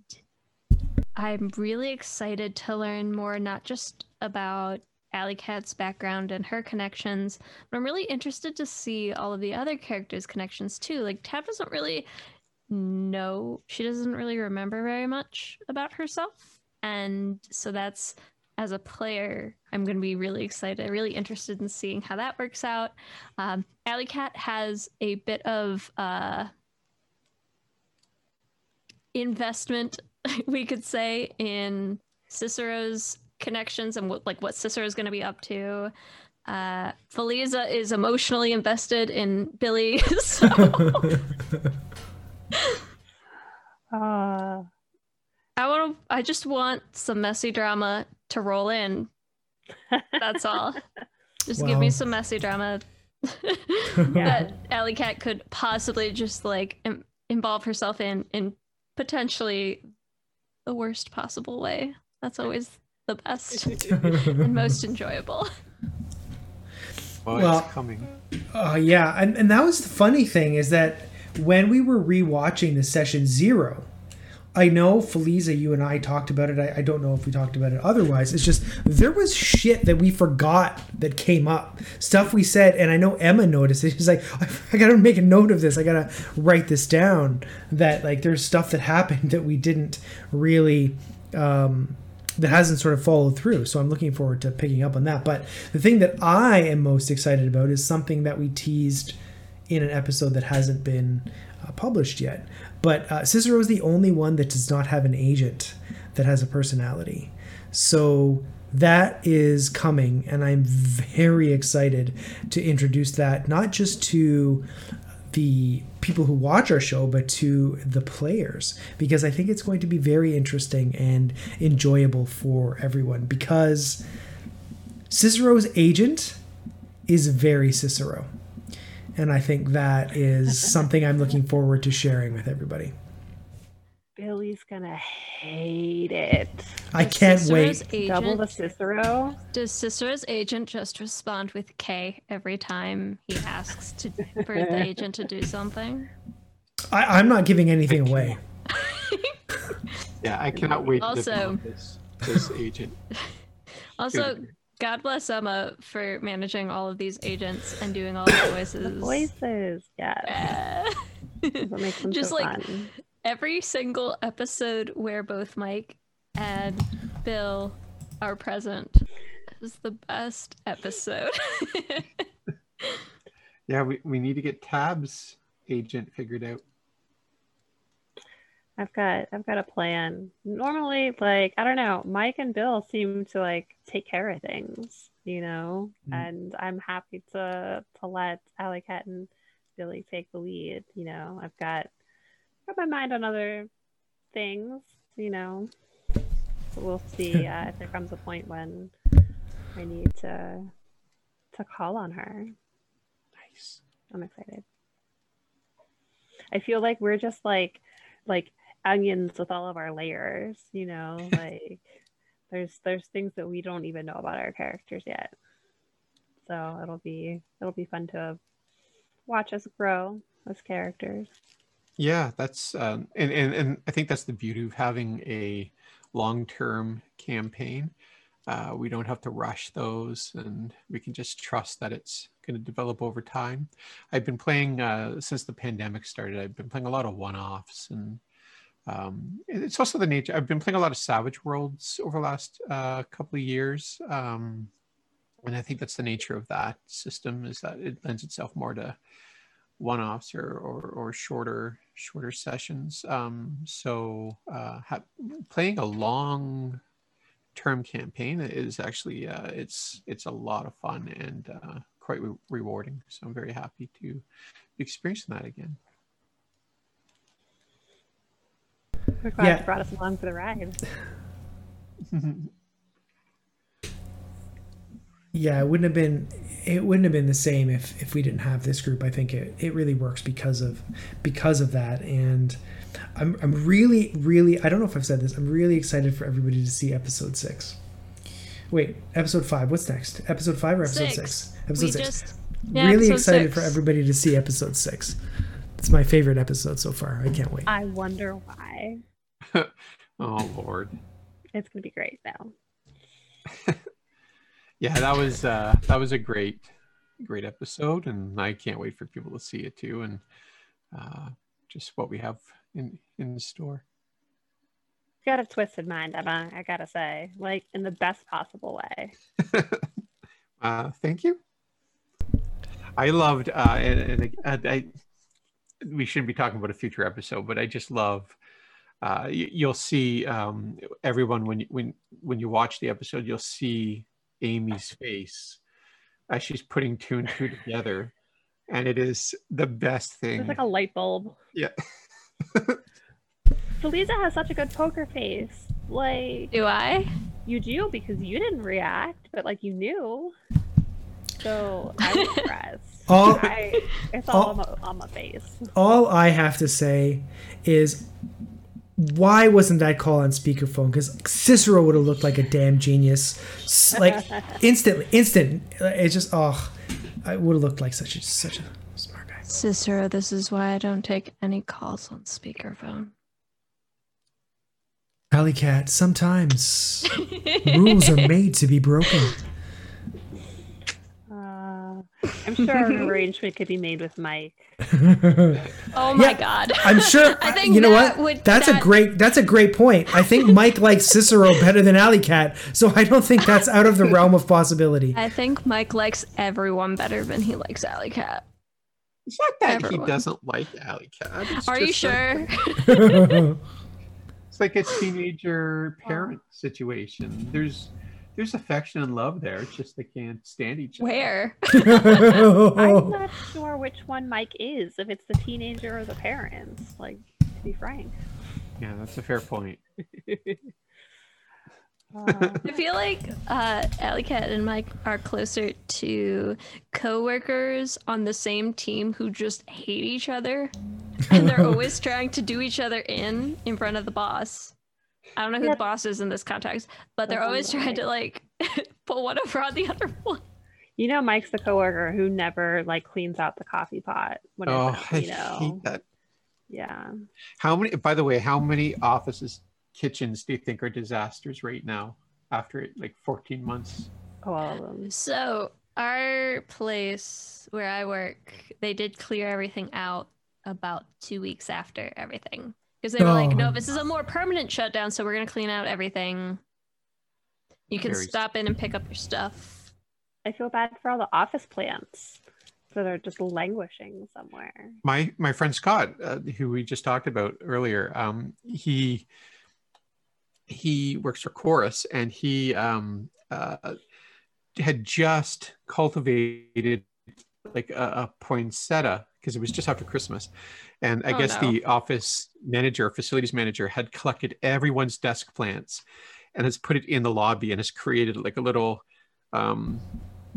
I'm really excited to learn more, not just about Alley Cat's background and her connections, but I'm really interested to see all of the other characters' connections too. Like, Tab doesn't really know, she doesn't really remember very much about herself. And so that's as a player, I'm going to be really excited, really interested in seeing how that works out. Um, Alley Cat has a bit of uh, investment, (laughs) we could say, in Cicero's connections and what like what Cicero is going to be up to. Uh, Feliza is emotionally invested in Billy. (laughs) So (laughs) Uh, I want. I just want some messy drama to roll in. That's all. Just give me some messy drama that Alley Cat could possibly just like Im- involve herself in in potentially the worst possible way. That's always the best (laughs) and most enjoyable. Well, Well- it's coming. Oh yeah, and and that was the funny thing is that when we were rewatching the session zero, I know Feliza, you and I talked about it. I, I don't know if we talked about it otherwise. It's just there was shit that we forgot that came up, stuff we said, and I know Emma noticed it. (laughs) She's like, I, I gotta make a note of this. I gotta write this down. That like there's stuff that happened that we didn't really. Um, that hasn't sort of followed through. So I'm looking forward to picking up on that. But the thing that I am most excited about is something that we teased in an episode that hasn't been uh, published yet. But uh, Cicero is the only one that does not have an agent that has a personality. So that is coming, and I'm very excited to introduce that not just to the people who watch our show, but to the players, because I think it's going to be very interesting and enjoyable for everyone. Because Cicero's agent is very Cicero. And I think that is (laughs) something I'm looking forward to sharing with everybody. Billy's gonna hate it. I Does can't Cicero's wait. Double the Cicero. does Cicero's agent just respond with K every time he asks to for the (laughs) agent to do something? I, I'm not giving anything away. (laughs) Yeah, I cannot wait Also- develop this this agent. Also, Good. God bless Emma for managing all of these agents and doing all the (laughs) voices. Voices. Yes. What makes them (laughs) Just so like fun. every single episode where both Mike and Bill are present is the best episode. (laughs) Yeah, we, we need to get Tab's agent figured out. I've got I've got a plan. Normally, like I don't know, Mike and Bill seem to like take care of things, you know, Mm. and I'm happy to to let Alley Cat and Billy take the lead. You know, I've got got my mind on other things, you know. So we'll (laughs) see uh, if there comes a point when I need to to call on her. Nice. I'm excited. I feel like we're just like like onions with all of our layers, you know, (laughs) like there's there's things that we don't even know about our characters yet. So it'll be it'll be fun to watch us grow as characters. Yeah, that's um, and, and and I think that's the beauty of having a long-term campaign. Uh, we don't have to rush those, and we can just trust that it's going to develop over time. I've been playing uh, since the pandemic started. I've been playing a lot of one-offs, and um, it's also the nature. I've been playing a lot of Savage Worlds over the last uh, couple of years, um, and I think that's the nature of that system is that it lends itself more to one-offs or, or, or shorter shorter sessions. Um, so uh, ha- playing a long term campaign is actually uh, it's it's a lot of fun and uh, quite re- rewarding. So I'm very happy to be experiencing that again. We're glad Yeah. you brought us along for the ride. (laughs) Yeah, it wouldn't have been it wouldn't have been the same if if we didn't have this group. I think it, it really works because of because of that. And I'm I'm really really I don't know if I've said this. I'm really excited for everybody to see episode six. Wait, episode five. What's next? Episode five or episode six? Six. Episode we six. just yeah, really episode excited for everybody to see episode six. It's my favorite episode so far. I can't wait. I wonder why. (laughs) oh Lord, It's gonna be great though. (laughs) yeah, that was uh, that was a great great episode, and I can't wait for people to see it too, and uh, just what we have in in store. got a twisted mind, Emma, I gotta say. Like in the best possible way. (laughs) uh, thank you. I loved, uh, and, and, and I, we shouldn't be talking about a future episode, but I just love uh, you, you'll see um, everyone when you, when when you watch the episode, you'll see Amy's face as she's putting two and two together, and it is the best thing. It's like a light bulb. yeah. (laughs) Felisa has such a good poker face. Like Do I? you do because you didn't react, but like you knew. So I'm (laughs) impressed. All- I, it's all all- on, my, on my face. All I have to say is, why wasn't that call on speakerphone? Because Cicero would have looked like a damn genius, like (laughs) instantly, instant. Uh, it's just oh, I would have looked like such a such a smart guy. Cicero, this is why I don't take any calls on speakerphone. Alley cat. Sometimes rules are made to be broken. (laughs) I'm sure an (laughs) arrangement could be made with Mike. (laughs) Oh my Yeah. god. I'm sure. (laughs) I think you know that what? would- that's a great. That's a great point. I think Mike likes Cicero better than Alley Cat, so I don't think that's out of the realm of possibility. I think Mike likes everyone better than he likes Alley Cat. It's not that Everyone. he doesn't like Alley Cat. it's Are you just that- sure? It's like a teenager parent situation. There's there's affection and love there. It's just they can't stand each other. Where? (laughs) (laughs) I'm not (laughs) sure which one Mike is, if it's the teenager or the parents. Like, to be frank. Yeah, that's a fair point. Uh, I feel like uh, Alley Cat and Mike are closer to coworkers on the same team who just hate each other, and they're always trying to do each other in in front of the boss. I don't know who Yeah. the boss is in this context, but they're oh, always trying to like (laughs) pull one over on the other one. you know, Mike's the coworker who never like cleans out the coffee pot when Oh, I you know, hate that. yeah. How many? By the way, how many offices, kitchens do you think are disasters right now after like 14 months? Oh, all of them. So our place where I work, they did clear everything out about two weeks after everything. Because they were like, Oh. no, this is a more permanent shutdown, so we're gonna clean out everything. You can Very- stop in and pick up your stuff. I feel bad for all the office plants that are just languishing somewhere. My my friend Scott, uh, who we just talked about earlier, um, he he works for Chorus, and he um, uh, had just cultivated like a, a poinsettia because it was just after Christmas, and I Oh, guess no. the office manager, facilities manager, had collected everyone's desk plants and has put it in the lobby and has created like a little um,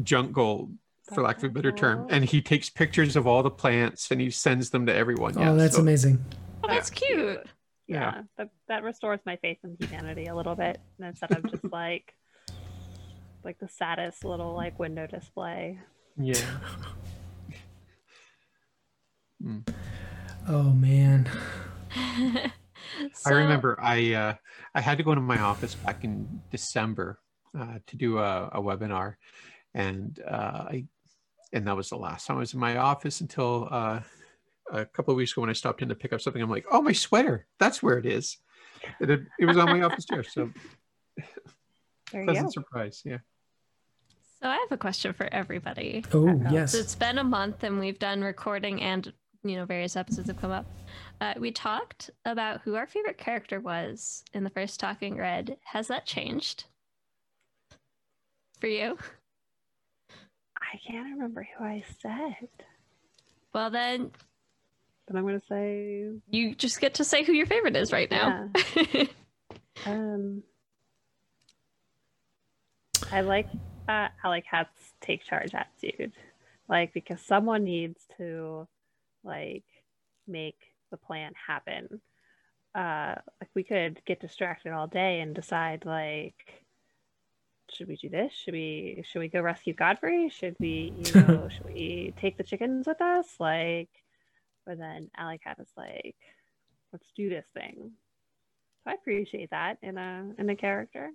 jungle. For lack of a better term, and he takes pictures of all the plants and he sends them to everyone. oh, Yeah, that's so- amazing. Oh, that's cute. Yeah. Yeah, that, that restores my faith in humanity a little bit and instead of just (laughs) like like the saddest little like window display. Yeah. (laughs) Mm. Oh man. (laughs) I remember I uh, I had to go into my office back in December uh, to do a, a webinar, and uh, I and that was the last time I was in my office until uh, a couple of weeks ago when I stopped in to pick up something. I'm like, oh, my sweater, that's where it is. It, it was on my office chair, so (laughs) There you pleasant go. surprise. Yeah. So I have a question for everybody. Oh yes. So it's been a month and we've done recording and you know various episodes have come up. Uh, we talked about who our favorite character was in the first Talking Red. Has that changed for you? I can't remember who I said, Well, then but I'm gonna say you just get to say who your favorite is right now. (laughs) um I like Alley Cat's take charge attitude. Like because someone needs to like make the plan happen. Uh like we could get distracted all day and decide like should we do this? Should we should we go rescue Godfrey? Should we you (laughs) know should we take the chickens with us? Like but then Alley Cat is like, let's do this thing. So I appreciate that in a in a character.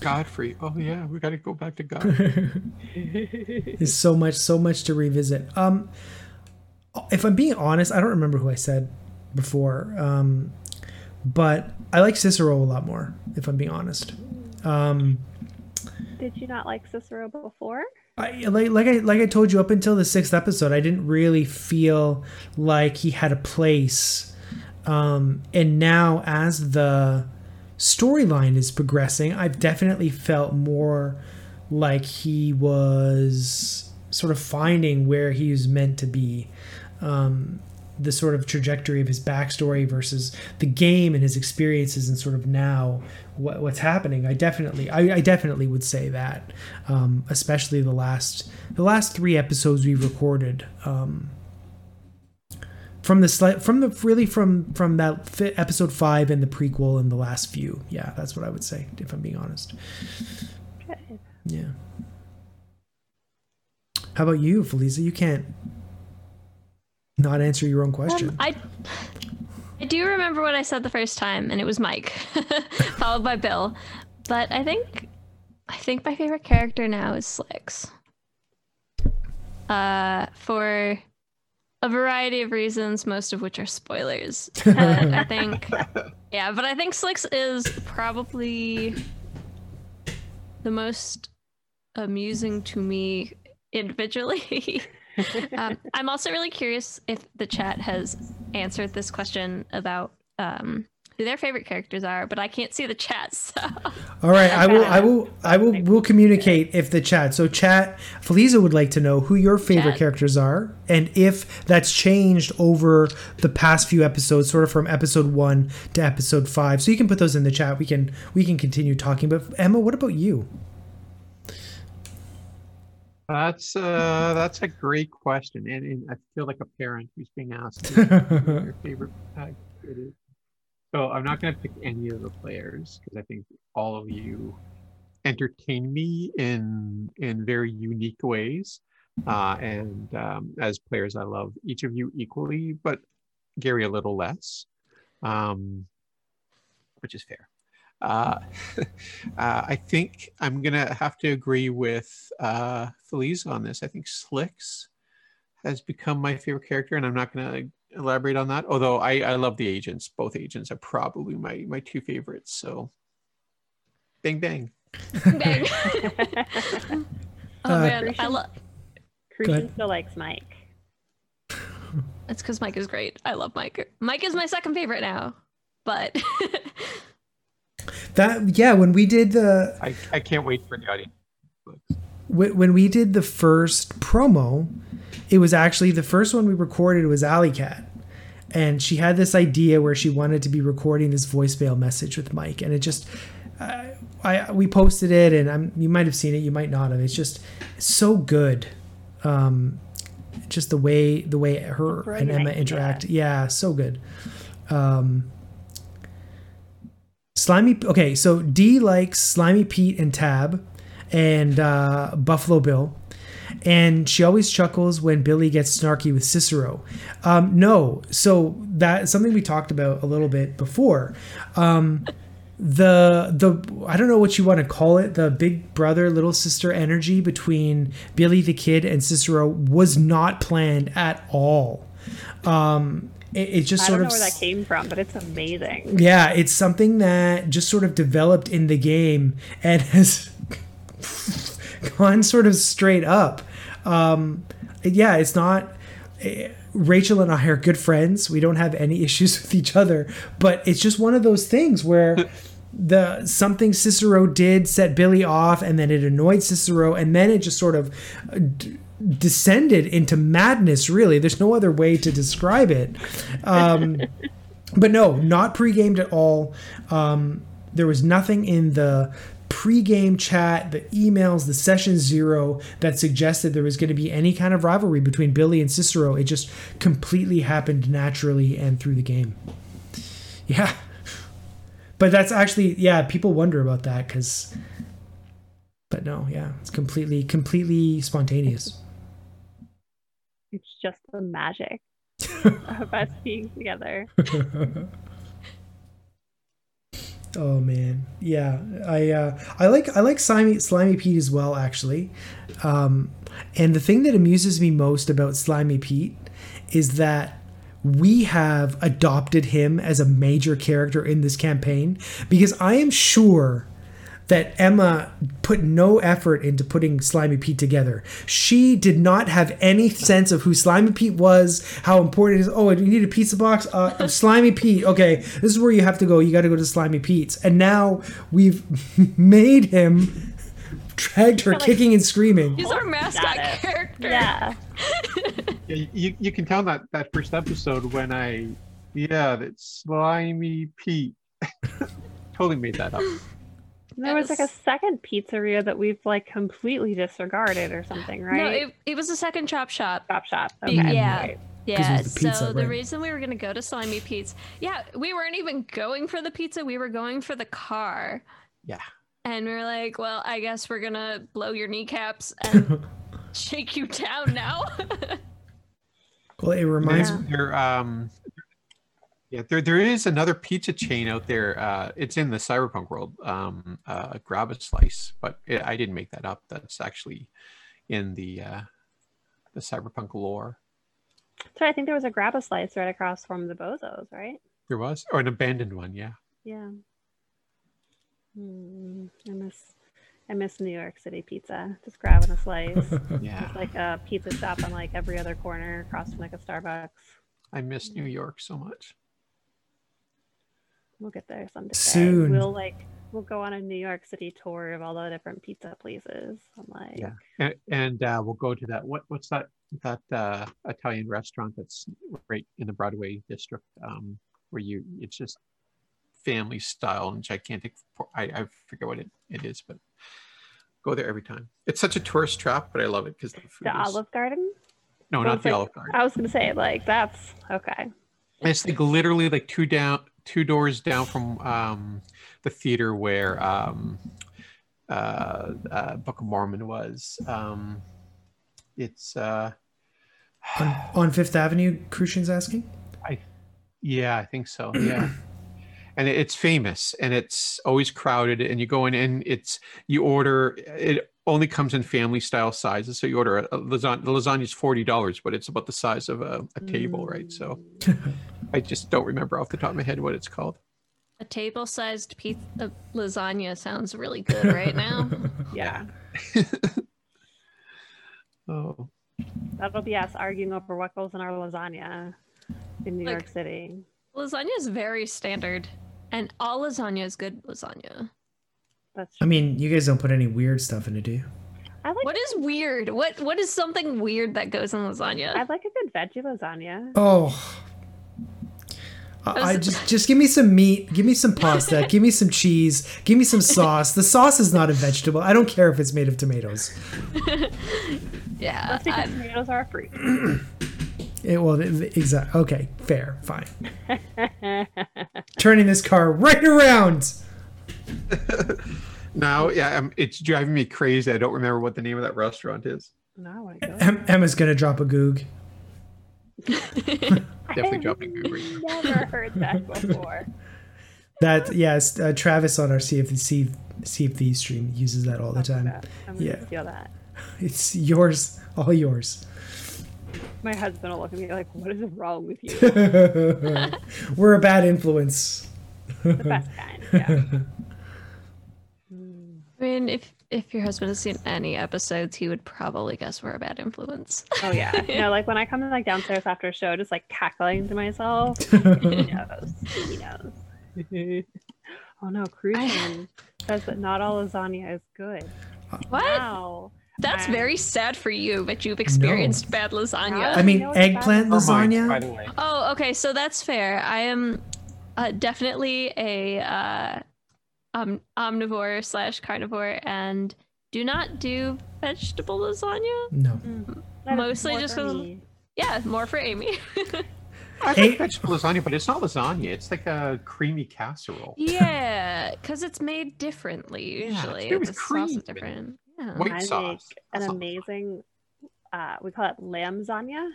Godfrey. Oh yeah, we got to go back to (laughs) God. There's so much, so much to revisit. Um, if I'm being honest, I don't remember who I said before. Um, but I like Cicero a lot more. If I'm being honest. Um, Did you not like Cicero before? I like like I like I told you up until the sixth episode, I didn't really feel like he had a place Um, and now, as the storyline is progressing, I've definitely felt more like he was sort of finding where he was meant to be. Um, the sort of trajectory of his backstory versus the game and his experiences and sort of now what, what's happening. I definitely, I, I definitely would say that, um, especially the last, the last three episodes we've recorded. Um, from the sli- from the really from from that fi- episode five and the prequel and the last few, yeah, that's what I would say if I'm being honest. Good. Yeah. How about you, Felisa? You can't not answer your own question. Um, I I do remember what I said the first time, and it was Mike, (laughs) followed by Bill. But I think I think my favorite character now is Slicks. Uh, for a variety of reasons, most of which are spoilers. But (laughs) I think, yeah, but I think Slicks is probably the most amusing to me individually. (laughs) um, I'm also really curious if the chat has answered this question about um, who their favorite characters are, but I can't see the chat. (laughs) So All right, I will, I will, I will, will communicate if the chat. So, chat, Feliza would like to know who your favorite Chat. characters are, and if that's changed over the past few episodes, sort of from episode one to episode five. So you can put those in the chat. We can, we can continue talking. But Emma, what about you? That's uh, that's a great question, and, and I feel like a parent who's being asked (laughs) who your favorite uh, kid is. So I'm not going to pick any of the players because I think all of you entertain me in in very unique ways, uh, and um, as players, I love each of you equally, but Gary a little less, um, which is fair. Uh, (laughs) uh, I think I'm gonna have to agree with uh, Felice on this. I think Slicks has become my favorite character, and I'm not gonna elaborate on that. Although I, I love the agents. Both agents are probably my my two favorites. So, bang bang. Bang. (laughs) oh Uh, man, I love. Crucian ahead. still likes Mike. (laughs) It's because Mike is great. I love Mike. Mike is my second favorite now, but (laughs) That yeah, when we did the I, I can't wait for the audience. Wh- when we did the first promo, it was actually the first one we recorded was Alley Cat. And she had this idea where she wanted to be recording this voicemail message with Mike, and it just, uh, I we posted it, and I'm you might have seen it, you might not have. It's just so good, um, just the way the way her Great and Emma interact. Yeah, so good. Um, Slimy. Okay, so D likes Slimy Pete and Tab, and uh, Buffalo Bill, and she always chuckles when Billy gets snarky with Cicero. Um, no, so that's something we talked about a little bit before. Um, the the I don't know what you want to call it the big brother little sister energy between Billy the Kid and Cicero was not planned at all. Um, it, it just I sort don't know of where that came from, but it's amazing. yeah, it's something that just sort of developed in the game and (laughs) has (laughs) gone sort of straight up. Um, yeah, it's not. eh, Rachel and I are good friends. We don't have any (laughs) issues with each other, but it's just one of those things where (laughs) the something Cicero did set Billy off, and then it annoyed Cicero, and then it just sort of d- descended into madness. Really, there's no other way to describe it. Um, but no, not pre-gamed at all. Um, there was nothing in the pre-game chat, the emails, the session zero that suggested there was going to be any kind of rivalry between Billy and Cicero. It just completely happened naturally and through the game. Yeah. But that's actually yeah, people wonder about that cuz but no, yeah, it's completely completely spontaneous. It's just the magic (laughs) of us being together. (laughs) Oh man, yeah, I uh, I like I like slimy slimy Pete as well actually, um, and the thing that amuses me most about slimy Pete is that we have adopted him as a major character in this campaign because I am sure that Emma put no effort into putting Slimy Pete together. She did not have any sense of who Slimy Pete was, how important it is. Oh, you need a pizza box? Uh, Slimy Pete. Okay, this is where you have to go. You got to go to Slimy Pete's. And now we've (laughs) made him dragged her Like- (laughs) kicking and screaming. He's our mascot character. Yeah. (laughs) Yeah, you, you can tell that that first episode when I yeah that slimy Pete totally made that up. There was like a second pizzeria that we've like completely disregarded or something, right? No, it, it was a second chop shop. Chop shop. Okay. yeah. right. Yeah, the pizza, so the reason we were gonna go to Slimy Pete's, yeah, we weren't even going for the pizza. We were going for the car, Yeah. and we were like, "Well, I guess we're gonna blow your kneecaps and (laughs) shake you down now." (laughs) Well, it reminds Yeah. me. There um yeah there there is another pizza chain out there. Uh, it's in the cyberpunk world. Um, uh, Grab a slice, but it, I didn't make that up. That's actually in the uh, the cyberpunk lore. So I think there was a grab a slice right across from the Bozos, right? There was or an abandoned one. Yeah. Yeah. Hmm, I miss I miss New York City pizza. Just grabbing a slice. (laughs) Yeah. It's like a pizza shop on like every other corner across from like a Starbucks. I miss New York so much. We'll get there someday. Soon. We'll like we'll go on a New York City tour of all the different pizza places. I'm like, Yeah. And, and uh, we'll go to that. What what's that that uh, Italian restaurant that's right in the Broadway district um, where you it's just family style and gigantic. I, I forget what it, it is, but go there every time. It's such a tourist trap, but I love it because the food the is Olive Garden. no, not the like- Olive Garden. I was gonna say like that's okay. It's like literally like two down, two doors down from um, the theater where um, uh, uh, Book of Mormon was. Um, it's uh, On, on Fifth Avenue, Crucian's asking? yeah, I think so. Yeah. (clears throat) And it's famous and it's always crowded and you go in and it's you order it only comes in family style sizes. So you order a, a lasagna the lasagna is forty dollars, but it's about the size of a, a table, right? So mm. I just don't remember off the top of my head what it's called. a table-sized piece of lasagna sounds really good right now. (laughs) Yeah. (laughs) Oh, That'll be us arguing over what goes in our lasagna in New Like- York City. lasagna is very standard, and all lasagna is good lasagna. That's I mean, you guys don't put any weird stuff in it, do you? I like What is weird? What what is something weird that goes in lasagna? I lasagna? like a good veggie lasagna. Oh. I, I just (laughs) just give me some meat, give me some pasta, (laughs) give me some cheese, give me some sauce. The sauce is not a vegetable. I don't care if it's made of tomatoes. (laughs) yeah, That's because I'm- tomatoes are free. (clears throat) It, well, exactly. Okay, fair, fine. (laughs) Turning this car right around. (laughs) now yeah, um, it's driving me crazy. I don't remember what the name of that restaurant is. no, I go. Em- Emma's gonna drop a goog. (laughs) Definitely dropping have Google right now. Never heard that before. That yes, uh, Travis on our CFC CFD stream uses that all the time. I'm Yeah. steal that. It's yours, all yours. My husband will look at me like, "What is wrong with you?" (laughs) We're a bad influence. The best kind. Yeah. I mean, if if your husband has seen any episodes, he would probably guess we're a bad influence. Oh yeah. (laughs) No, like when I come like downstairs after a show, just like cackling to myself. (laughs) He knows. He knows. oh no, Crucian says that not all lasagna is good. What? Wow. That's I'm- very sad for you that you've experienced bad lasagna. I mean, You know what's bad? eggplant Or mine, by lasagna. the way. Oh, okay, so that's fair. I am uh, definitely a uh, um, omnivore slash carnivore, and do not do vegetable lasagna. No. That is Mostly more just for 'cause- me. Yeah, more for Amy. (laughs) I Hey- like vegetable lasagna, but it's not lasagna. It's like a creamy casserole. yeah, because it's made differently Yeah, it's usually. made with the sauce cream is and different. Yeah. White I sauce. make an That's amazing uh we call it lamb lasagna.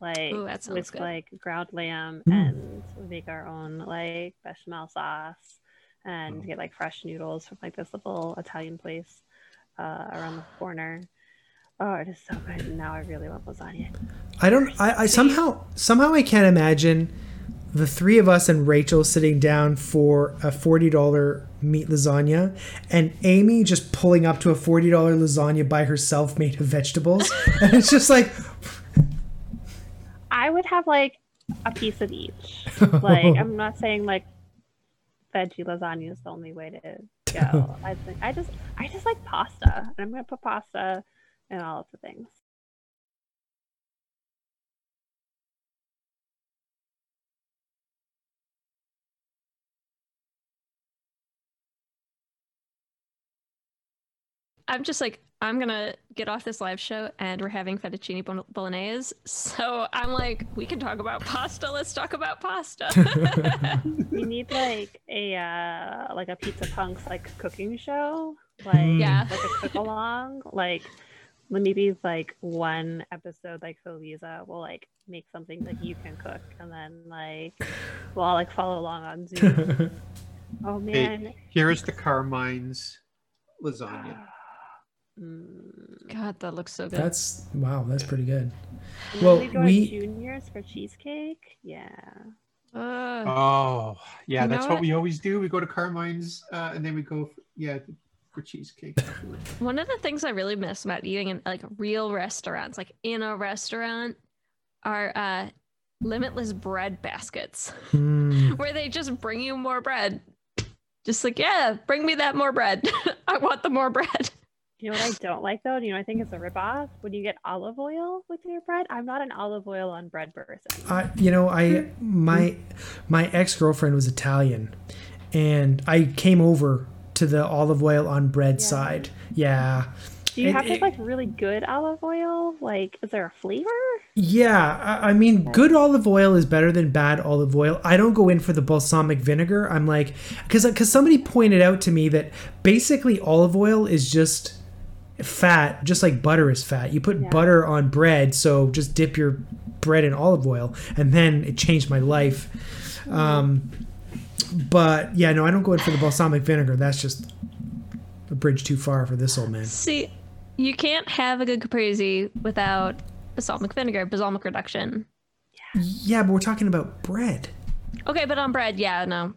Like Ooh, that sounds with good. like ground lamb Mm. and make our own like bechamel sauce and Mm. get like fresh noodles from like this little Italian place uh around the corner. Oh, it is so good. Now I really want lasagna. I don't. I, I somehow somehow I can't imagine the three of us and Rachel sitting down for a forty dollar meat lasagna, and Amy just pulling up to a forty dollar lasagna by herself made of vegetables, (laughs) and it's just like I would have like a piece of each. (laughs) Like I'm not saying like veggie lasagna is the only way to go. (laughs) I think I just I just like pasta, and I'm gonna put pasta in all of the things. I'm just like, I'm gonna get off this live show and we're having fettuccine bolognese. So I'm like, we can talk about pasta. Let's talk about pasta. (laughs) We need like a uh like a pizza punks like cooking show, like. Yeah. like a cook along, like maybe like one episode like Felisa will like make something that you can cook, and then like we'll all like follow along on Zoom. (laughs) Oh man. Here is the Carmine's lasagna. (sighs) (sighs) (sighs) Mm. God, that looks so good. that's wow, that's pretty good. And Well, we go to Junior's for cheesecake. Yeah. Uh, Oh, yeah, that's what what? we always do. We go to Carmine's uh, and then we go, for, yeah, for cheesecake. one of the things I really miss about eating in like real restaurants, like in a restaurant, are uh, limitless bread baskets Hmm. (laughs) where they just bring you more bread. Just like, yeah, bring me that more bread. (laughs) I want the more bread. You know what I don't like though? Do you know I think it's a ripoff? When you get olive oil with your bread, I'm not an olive oil on bread person. I, you know, I hmm? my my ex girlfriend was Italian, and I came over to the olive oil on bread Yeah. side. Yeah, Do you It- have to like really good olive oil? Like, is there a flavor? yeah. I, I mean, good olive oil is better than bad olive oil. I don't go in for the balsamic vinegar. I'm like, because because somebody pointed out to me that basically olive oil is just fat, just like butter is fat. You put Yeah. butter on bread, so just dip your bread in olive oil, and then it changed my life. Um, but yeah, no, I don't go in for the balsamic vinegar. That's just a bridge too far for this old man. See, you can't have a good caprese without balsamic vinegar, balsamic reduction. Yeah, but we're talking about bread. Okay, but on bread, yeah, no.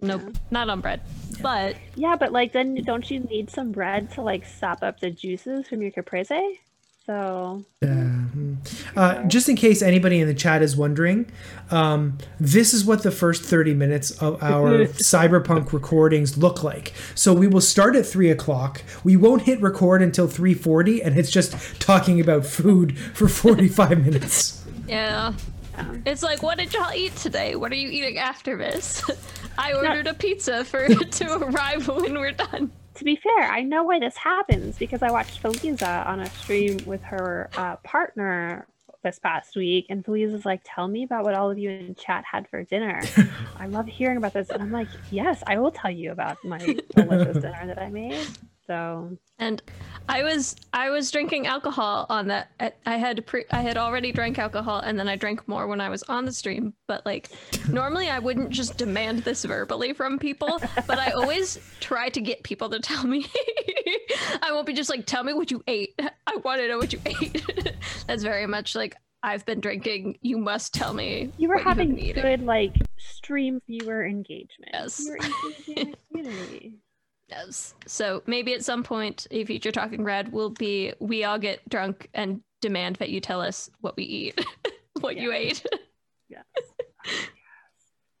Nope, not on bread. But Yeah, but like then don't you need some bread to like sop up the juices from your caprese? So Uh, hmm. uh, just in case anybody in the chat is wondering, um, this is what the first 30 minutes of our (laughs) cyberpunk recordings look like. So we will start at 3 o'clock. We won't hit record until 3.40, and it's just talking about food for 45 minutes. yeah. Um, It's like, what did y'all eat today? What are you eating after this? (laughs) I ordered a pizza for it (laughs) to arrive when we're done. to be fair, I know why this happens because I watched Feliza on a stream with her uh, partner this past week, and Felisa's like, "Tell me about what all of you in chat had for dinner." (laughs) I love hearing about this, and I'm like, "Yes, I will tell you about my delicious dinner that I made." So And I was I was drinking alcohol on that. I- had pre I had already drank alcohol, and then I drank more when I was on the stream. But like (laughs) normally, I wouldn't just demand this verbally from people, but I always try to get people to tell me. (laughs) I won't be just like, "Tell me what you ate." I want to know what you ate. (laughs) That's very much like I've been drinking. You must tell me. you were having eating." good like stream viewer engagement. Yes. You were engaging in the community. Yes. So maybe at some point, a future Talking Red will be we all get drunk and demand that you tell us what we eat, (laughs) what you ate. Yes.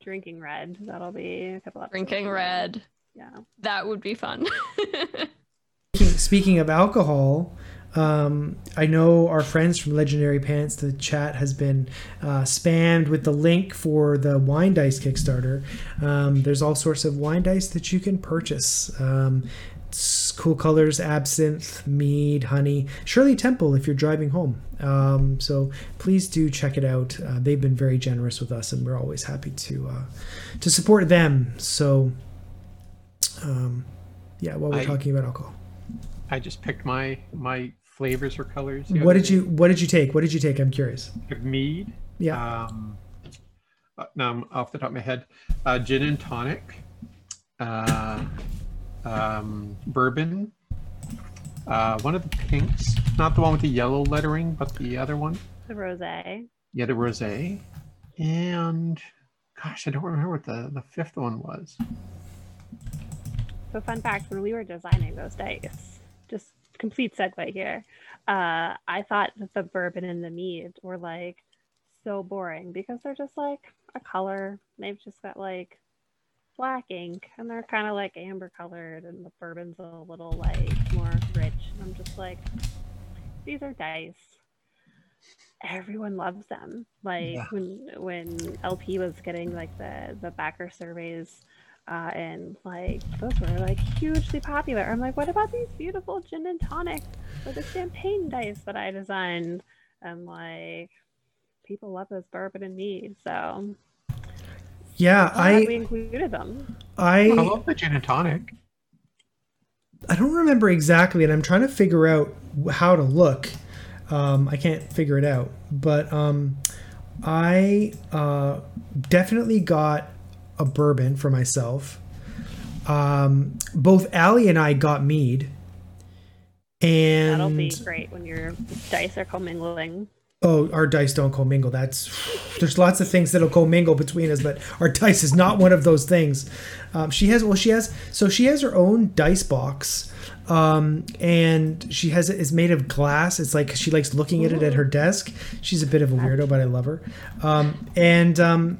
Drinking red. That'll be a couple of Drinking from red. Yeah. That would be fun. (laughs) Speaking, speaking of alcohol, um, I know our friends from Legendary Pants, the chat has been uh, spammed with the link for the wine dice Kickstarter. Um, there's all sorts of wine dice that you can purchase. Um, cool colors, absinthe, mead, honey, Shirley Temple if you're driving home. Um, so please do check it out. Uh, they've been very generous with us, and we're always happy to uh, to support them. So, um, yeah, while we're I- talking about alcohol. I just picked my my flavors or colors. What other did you What did you take? What did you take? I'm curious. Mead. Yeah. Um, uh, no, I'm off the top of my head. Uh, gin and tonic. Uh, um, bourbon. Uh, one of the pinks, not the one with the yellow lettering, but the other one. The rosé. Yeah, the rosé. And gosh, I don't remember what the the fifth one was. So fun fact: when we were designing those dice, just complete segue here. Uh, I thought that the bourbon and the mead were like so boring because they're just like a color. They've just got like black ink and they're kind of like amber colored and the bourbon's a little like more rich. And I'm just like, these are dice. Everyone loves them. Like Yeah. when when LP was getting like the the backer surveys, uh, and like those were like hugely popular. I'm like, what about these beautiful gin and tonic or the champagne dice that I designed? And like, people love this bourbon and mead, so Yeah, I'm we included them. I I love the gin and tonic. I don't remember exactly, and I'm trying to figure out how to look. Um, I can't figure it out, but um, I uh, definitely got a bourbon for myself. Um, both Allie and I got mead, and That'll be great when your dice are commingling. Oh, our dice don't commingle. That's there's lots of things that'll commingle between us, but our dice is not one of those things. Um, she has well, she has so she has her own dice box, um, and she has. It's made of glass. It's like she likes looking at it at her desk. She's a bit of a weirdo, but I love her. Um, and um,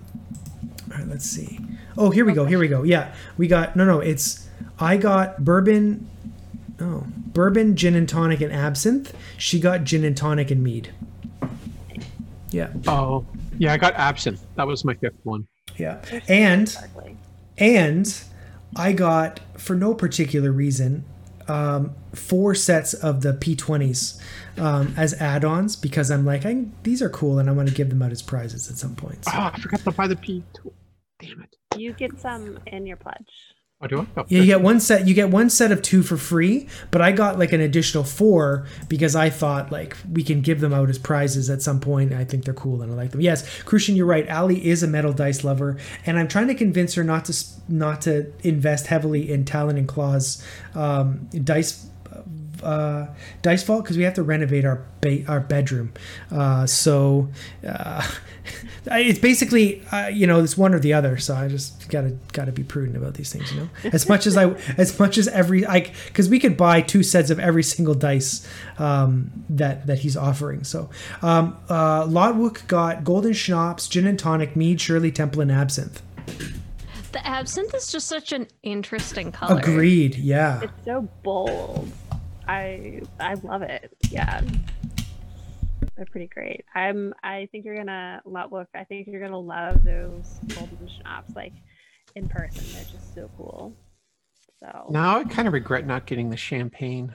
right, let's see. Oh, here we go. Here we go. Yeah, we got no, no. It's I got bourbon. Oh, bourbon, gin and tonic, and absinthe. She got gin and tonic and mead. Yeah, Oh, yeah, I got absinthe. That was my fifth one. yeah. And and I got for no particular reason um, four sets of the P20s um, as add-ons because I'm like, I, these are cool and I want to give them out as prizes at some point. So, Oh, I forgot to buy the P. Damn it. You get some in your pledge. Oh, do I? Oh, yeah, you get one set. You get one set of two for free, but I got like an additional four because I thought like we can give them out as prizes at some point. I think they're cool and I like them. Yes, Crucian, you're right. Ali is a metal dice lover, and I'm trying to convince her not to not to invest heavily in Talon and Claw's um, dice. Uh, dice vault because we have to renovate our ba- our bedroom. Uh, so uh, it's basically uh, you know it's one or the other. So I just gotta gotta be prudent about these things. You know, as much as I (laughs) as much as every like because we could buy two sets of every single dice um, that that he's offering. So um, uh, Lodwook got golden schnapps, gin and tonic, mead, Shirley Temple, and absinthe. The absinthe is just such an interesting color. Agreed. Yeah. It's so bold. I I love it. Yeah. They're pretty great. I'm I think you're gonna love. look I think you're gonna love those golden schnapps like in person. They're just so cool. So Now I kind of regret not getting the champagne.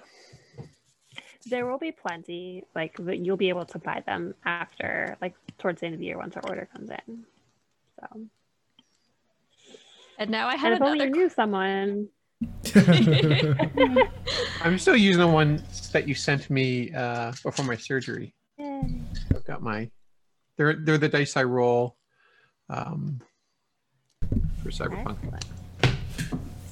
there will be plenty. Like you'll be able to buy them after like towards the end of the year once our order comes in. So And now I and have if only you another. knew someone. (laughs) I'm still using the ones that you sent me uh, before my surgery. Yay. I've got my. They're they're the dice I roll. Um, for cyberpunk. Excellent.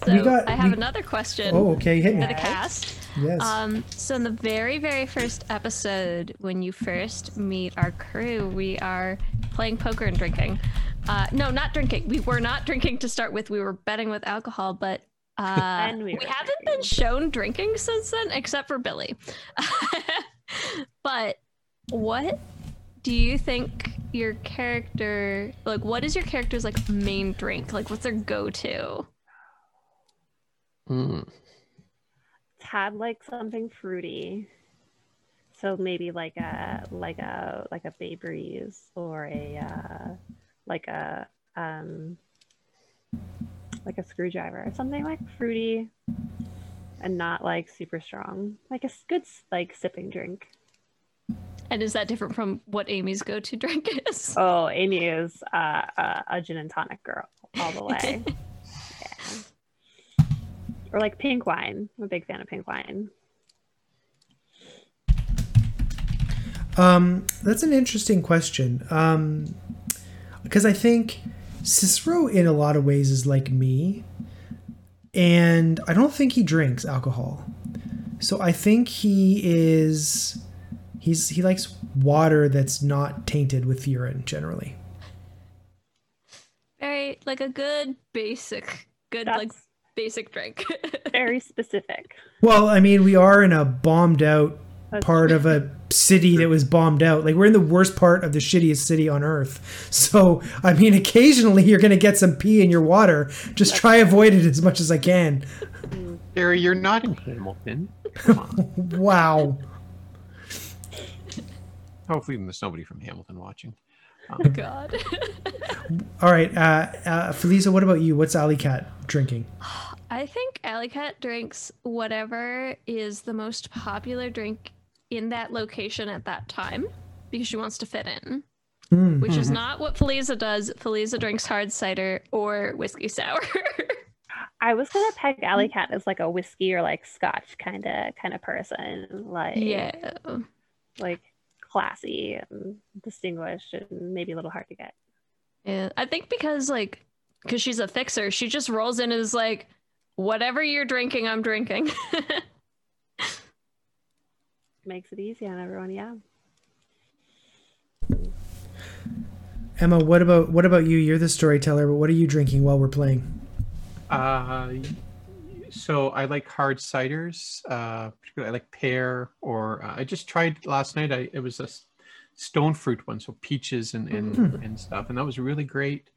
So We got- I have we- another question oh, okay. Hit for me. the cast. Yes. Um, so in the very, very first episode, when you first meet our crew, we are playing poker and drinking. Uh, no, not drinking. We were not drinking to start with. We were betting with alcohol, but uh, And we we, haven't drinking. been shown drinking since then, except for Billy. (laughs) but what do you think your character like? What is your character's like main drink? Like, what's their go-to? Mm. Tad like something fruity. So maybe like a like a like a Bay Breeze or a uh, like a um like a screwdriver or something like fruity and not like super strong. Like a good like sipping drink. And is that different from what Amy's go-to (laughs) drink is? Oh, Amy is uh, a, a gin and tonic girl all the way. (laughs) yeah. Or like pink wine. I'm a big fan of pink wine. Um, that's an interesting question. Um, because I think Cicero, in a lot of ways, is like me, and I don't think he drinks alcohol. So I think he is. He's he likes water that's not tainted with urine generally. Very like a good basic, good like basic drink. (laughs) very specific. Well, I mean, we are in a bombed out That's part of a city that was bombed out. Like we're in the worst part of the shittiest city on earth. So, I mean, occasionally you're going to get some pee in your water. Just try avoid it as much as I can. Barry, you're not in Hamilton. (laughs) Come on. Wow. Hopefully, there's nobody from Hamilton watching. oh God. (laughs) All right, uh, uh, Felisa, what about you? What's Alley Cat drinking? I think Alley Cat drinks whatever is the most popular drink in that location at that time because she wants to fit in, Mm. which is not what Feliza does. Feliza drinks hard cider or whiskey sour. I was gonna peg (laughs) Alley Cat as like a whiskey or like Scotch kind of kind of person, like yeah. like classy and distinguished and maybe a little hard to get. Yeah. I think because like because she's a fixer, she just rolls in and is like, whatever you're drinking, I'm drinking. (laughs) Makes it easy on everyone, yeah. Emma, what about what about you? You're the storyteller, but what are you drinking while we're playing? Uh, so I like hard ciders. Uh, particularly I like pear, or uh, I just tried last night. I it was a s- stone fruit one, so peaches and and, and stuff, and that was really great.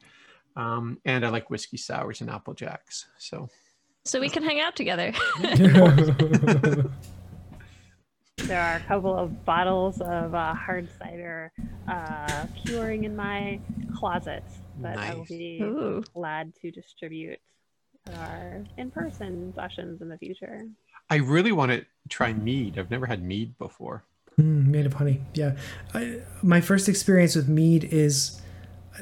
Um, and I like whiskey sours and apple jacks. So so we can hang out together. (laughs) (laughs) There are a couple of bottles of uh, hard cider uh, curing in my closet that I will be Ooh. glad to distribute at our in-person sessions in the future. I really want to try mead. I've never had mead before. Mm, made of honey. Yeah. I, my first experience with mead is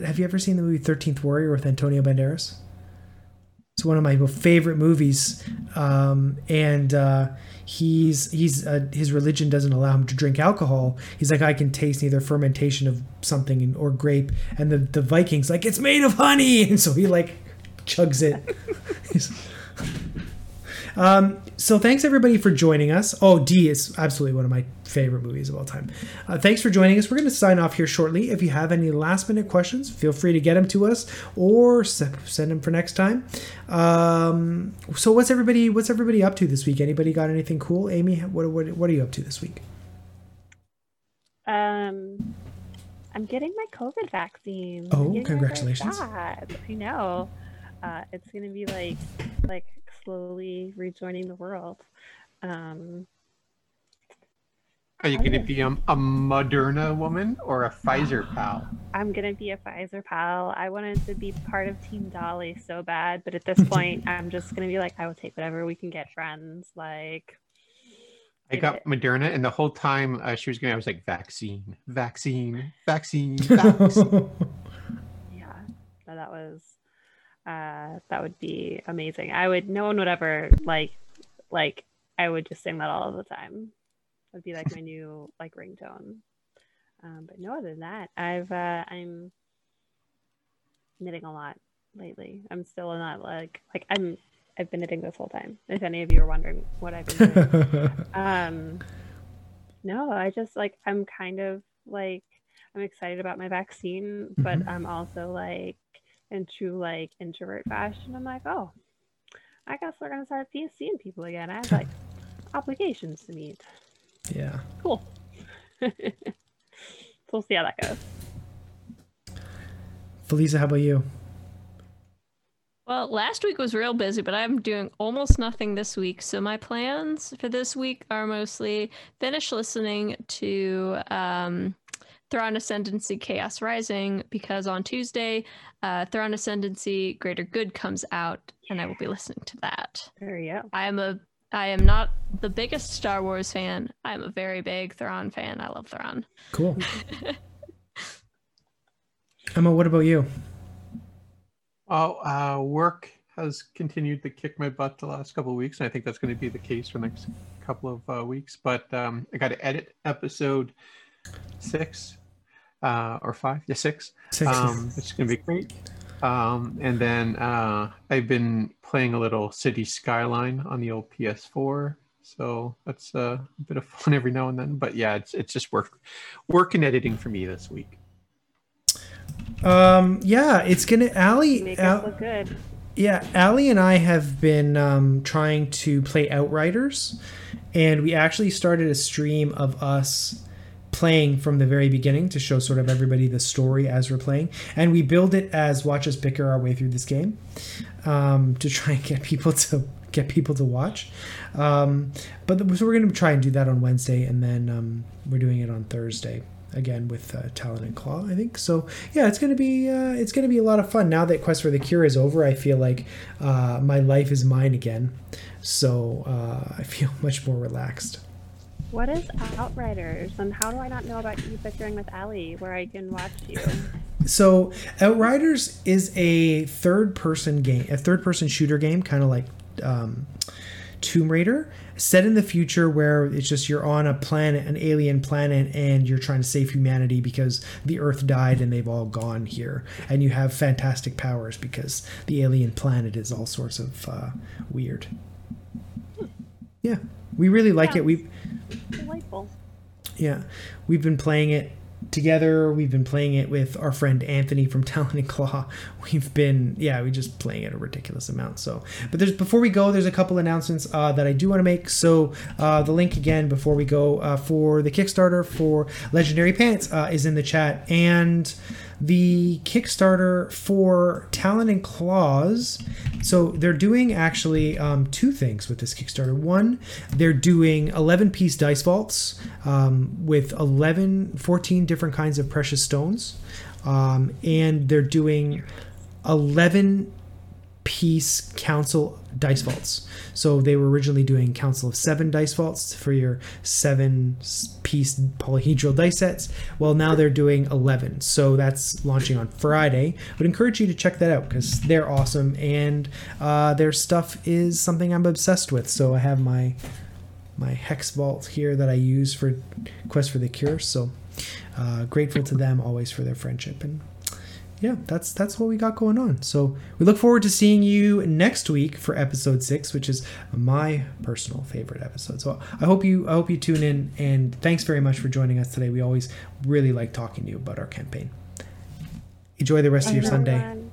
have you ever seen the movie 13th Warrior with Antonio Banderas? It's one of my favorite movies. Um, and uh, he's he's uh, his religion doesn't allow him to drink alcohol. He's like I can taste neither fermentation of something or grape and the the Vikings like it's made of honey (laughs) and so he like chugs it. Um, so thanks everybody for joining us. Oh, D is absolutely one of my favorite movies of all time. Uh, thanks for joining us. We're going to sign off here shortly. If you have any last minute questions, feel free to get them to us or s- send them for next time. Um, so what's everybody what's everybody up to this week? Anybody got anything cool? Amy, what what, what are you up to this week? Um, I'm getting my COVID vaccine. Oh, I'm getting my first congratulations. I know. Uh, it's gonna be like like slowly rejoining the world. Um, Are you going to be a, a Moderna woman or a Pfizer pal? I'm gonna be a Pfizer pal. I wanted to be part of Team Dolly so bad, but at this (laughs) point, I'm just gonna be like, I will take whatever we can get, friends. Like, I got. Moderna, and the whole time uh, she was going, I was like, vaccine, vaccine, vaccine, (laughs) vaccine. yeah, no, that was uh, that would be amazing. I would. No one would ever like like. I would just sing that all the time. That'd be like my new like ringtone. Um, but no, other than that, I've uh, I'm knitting a lot lately. I'm still not like like I'm I've been knitting this whole time. If any of you are wondering what I've been doing. (laughs) um no i just like i'm kind of like i'm excited about my vaccine but Mhm. i'm also like in true like introvert fashion i'm like oh i guess we're gonna start seeing people again i have like (laughs) obligations to meet yeah. cool (laughs) so we'll see how that goes Felisa, how about you? Well, last week was real busy, but I'm doing almost nothing this week. So my plans for this week are mostly finish listening to um, Thrawn Ascendancy Chaos Rising because on Tuesday, uh, Thrawn Ascendancy Greater Good comes out, and I will be listening to that. there you go I am a I am not the biggest Star Wars fan. I am a very big Thrawn fan. I love Thrawn. Cool. (laughs) Emma, what about you? Well, uh, work has continued to kick my butt the last couple of weeks, and I think that's going to be the case for the next couple of uh, weeks. But um, I got to edit episode six uh, or five, yeah, six. Six. Um, it's going to be great. Um, and then uh, I've been playing a little City Skyline on the old PS4, so that's uh, a bit of fun (laughs) every now and then. But yeah, it's it's just work, work and editing for me this week. Um, yeah, it's gonna Allie. Make Al- look good. Yeah, Allie and I have been um, trying to play Outriders, and we actually started a stream of us playing from the very beginning to show sort of everybody the story as we're playing, and we build it as watch us bicker our way through this game um, to try and get people to get people to watch. Um, but the, so we're going to try and do that on Wednesday, and then um, we're doing it on Thursday again with uh, Talon and Claw, I think. So yeah, it's gonna be uh, it's gonna be a lot of fun. Now that Quest for the Cure is over, I feel like uh, my life is mine again. So uh, I feel (laughs) much more relaxed. What is Outriders, and how do I not know about you bickering with Allie, where I can watch you? So Outriders is a third person game, a third person shooter game, kind of like um, Tomb Raider, set in the future where it's just you're on a planet, an alien planet, and you're trying to save humanity because the Earth died and they've all gone here, and you have fantastic powers because the alien planet is all sorts of uh, weird. Yeah, we really like Yeah. it. We Delightful. yeah, we've been playing it together. We've been playing it with our friend Anthony from (laughs) Talon and Claw. We've been yeah, we just playing it a ridiculous amount. So, but there's before we go, there's a couple announcements uh, that I do want to make. So uh, the link again before we go uh, for the Kickstarter for Legendary Pants uh, is in the chat and. The Kickstarter for Talon and Claws. So they're doing actually um, two things with this Kickstarter. One, they're doing 11 piece dice vaults um, with 11, 14 different kinds of precious stones. Um, and they're doing 11 piece council dice vaults. So they were originally doing council of seven dice vaults for your seven piece polyhedral dice sets. Well, now they're doing 11. So that's launching on Friday. I would encourage you to check that out because they're awesome and uh, their stuff is something I'm obsessed with. So I have my my hex vault here that I use for Quest for the Cure. So uh, grateful to them always for their friendship and yeah, that's that's what we got going on. So we look forward to seeing you next week for episode six, which is my personal favorite episode. So I hope you I hope you tune in and thanks very much for joining us today. We always really like talking to you about our campaign. Enjoy the rest of your Sunday.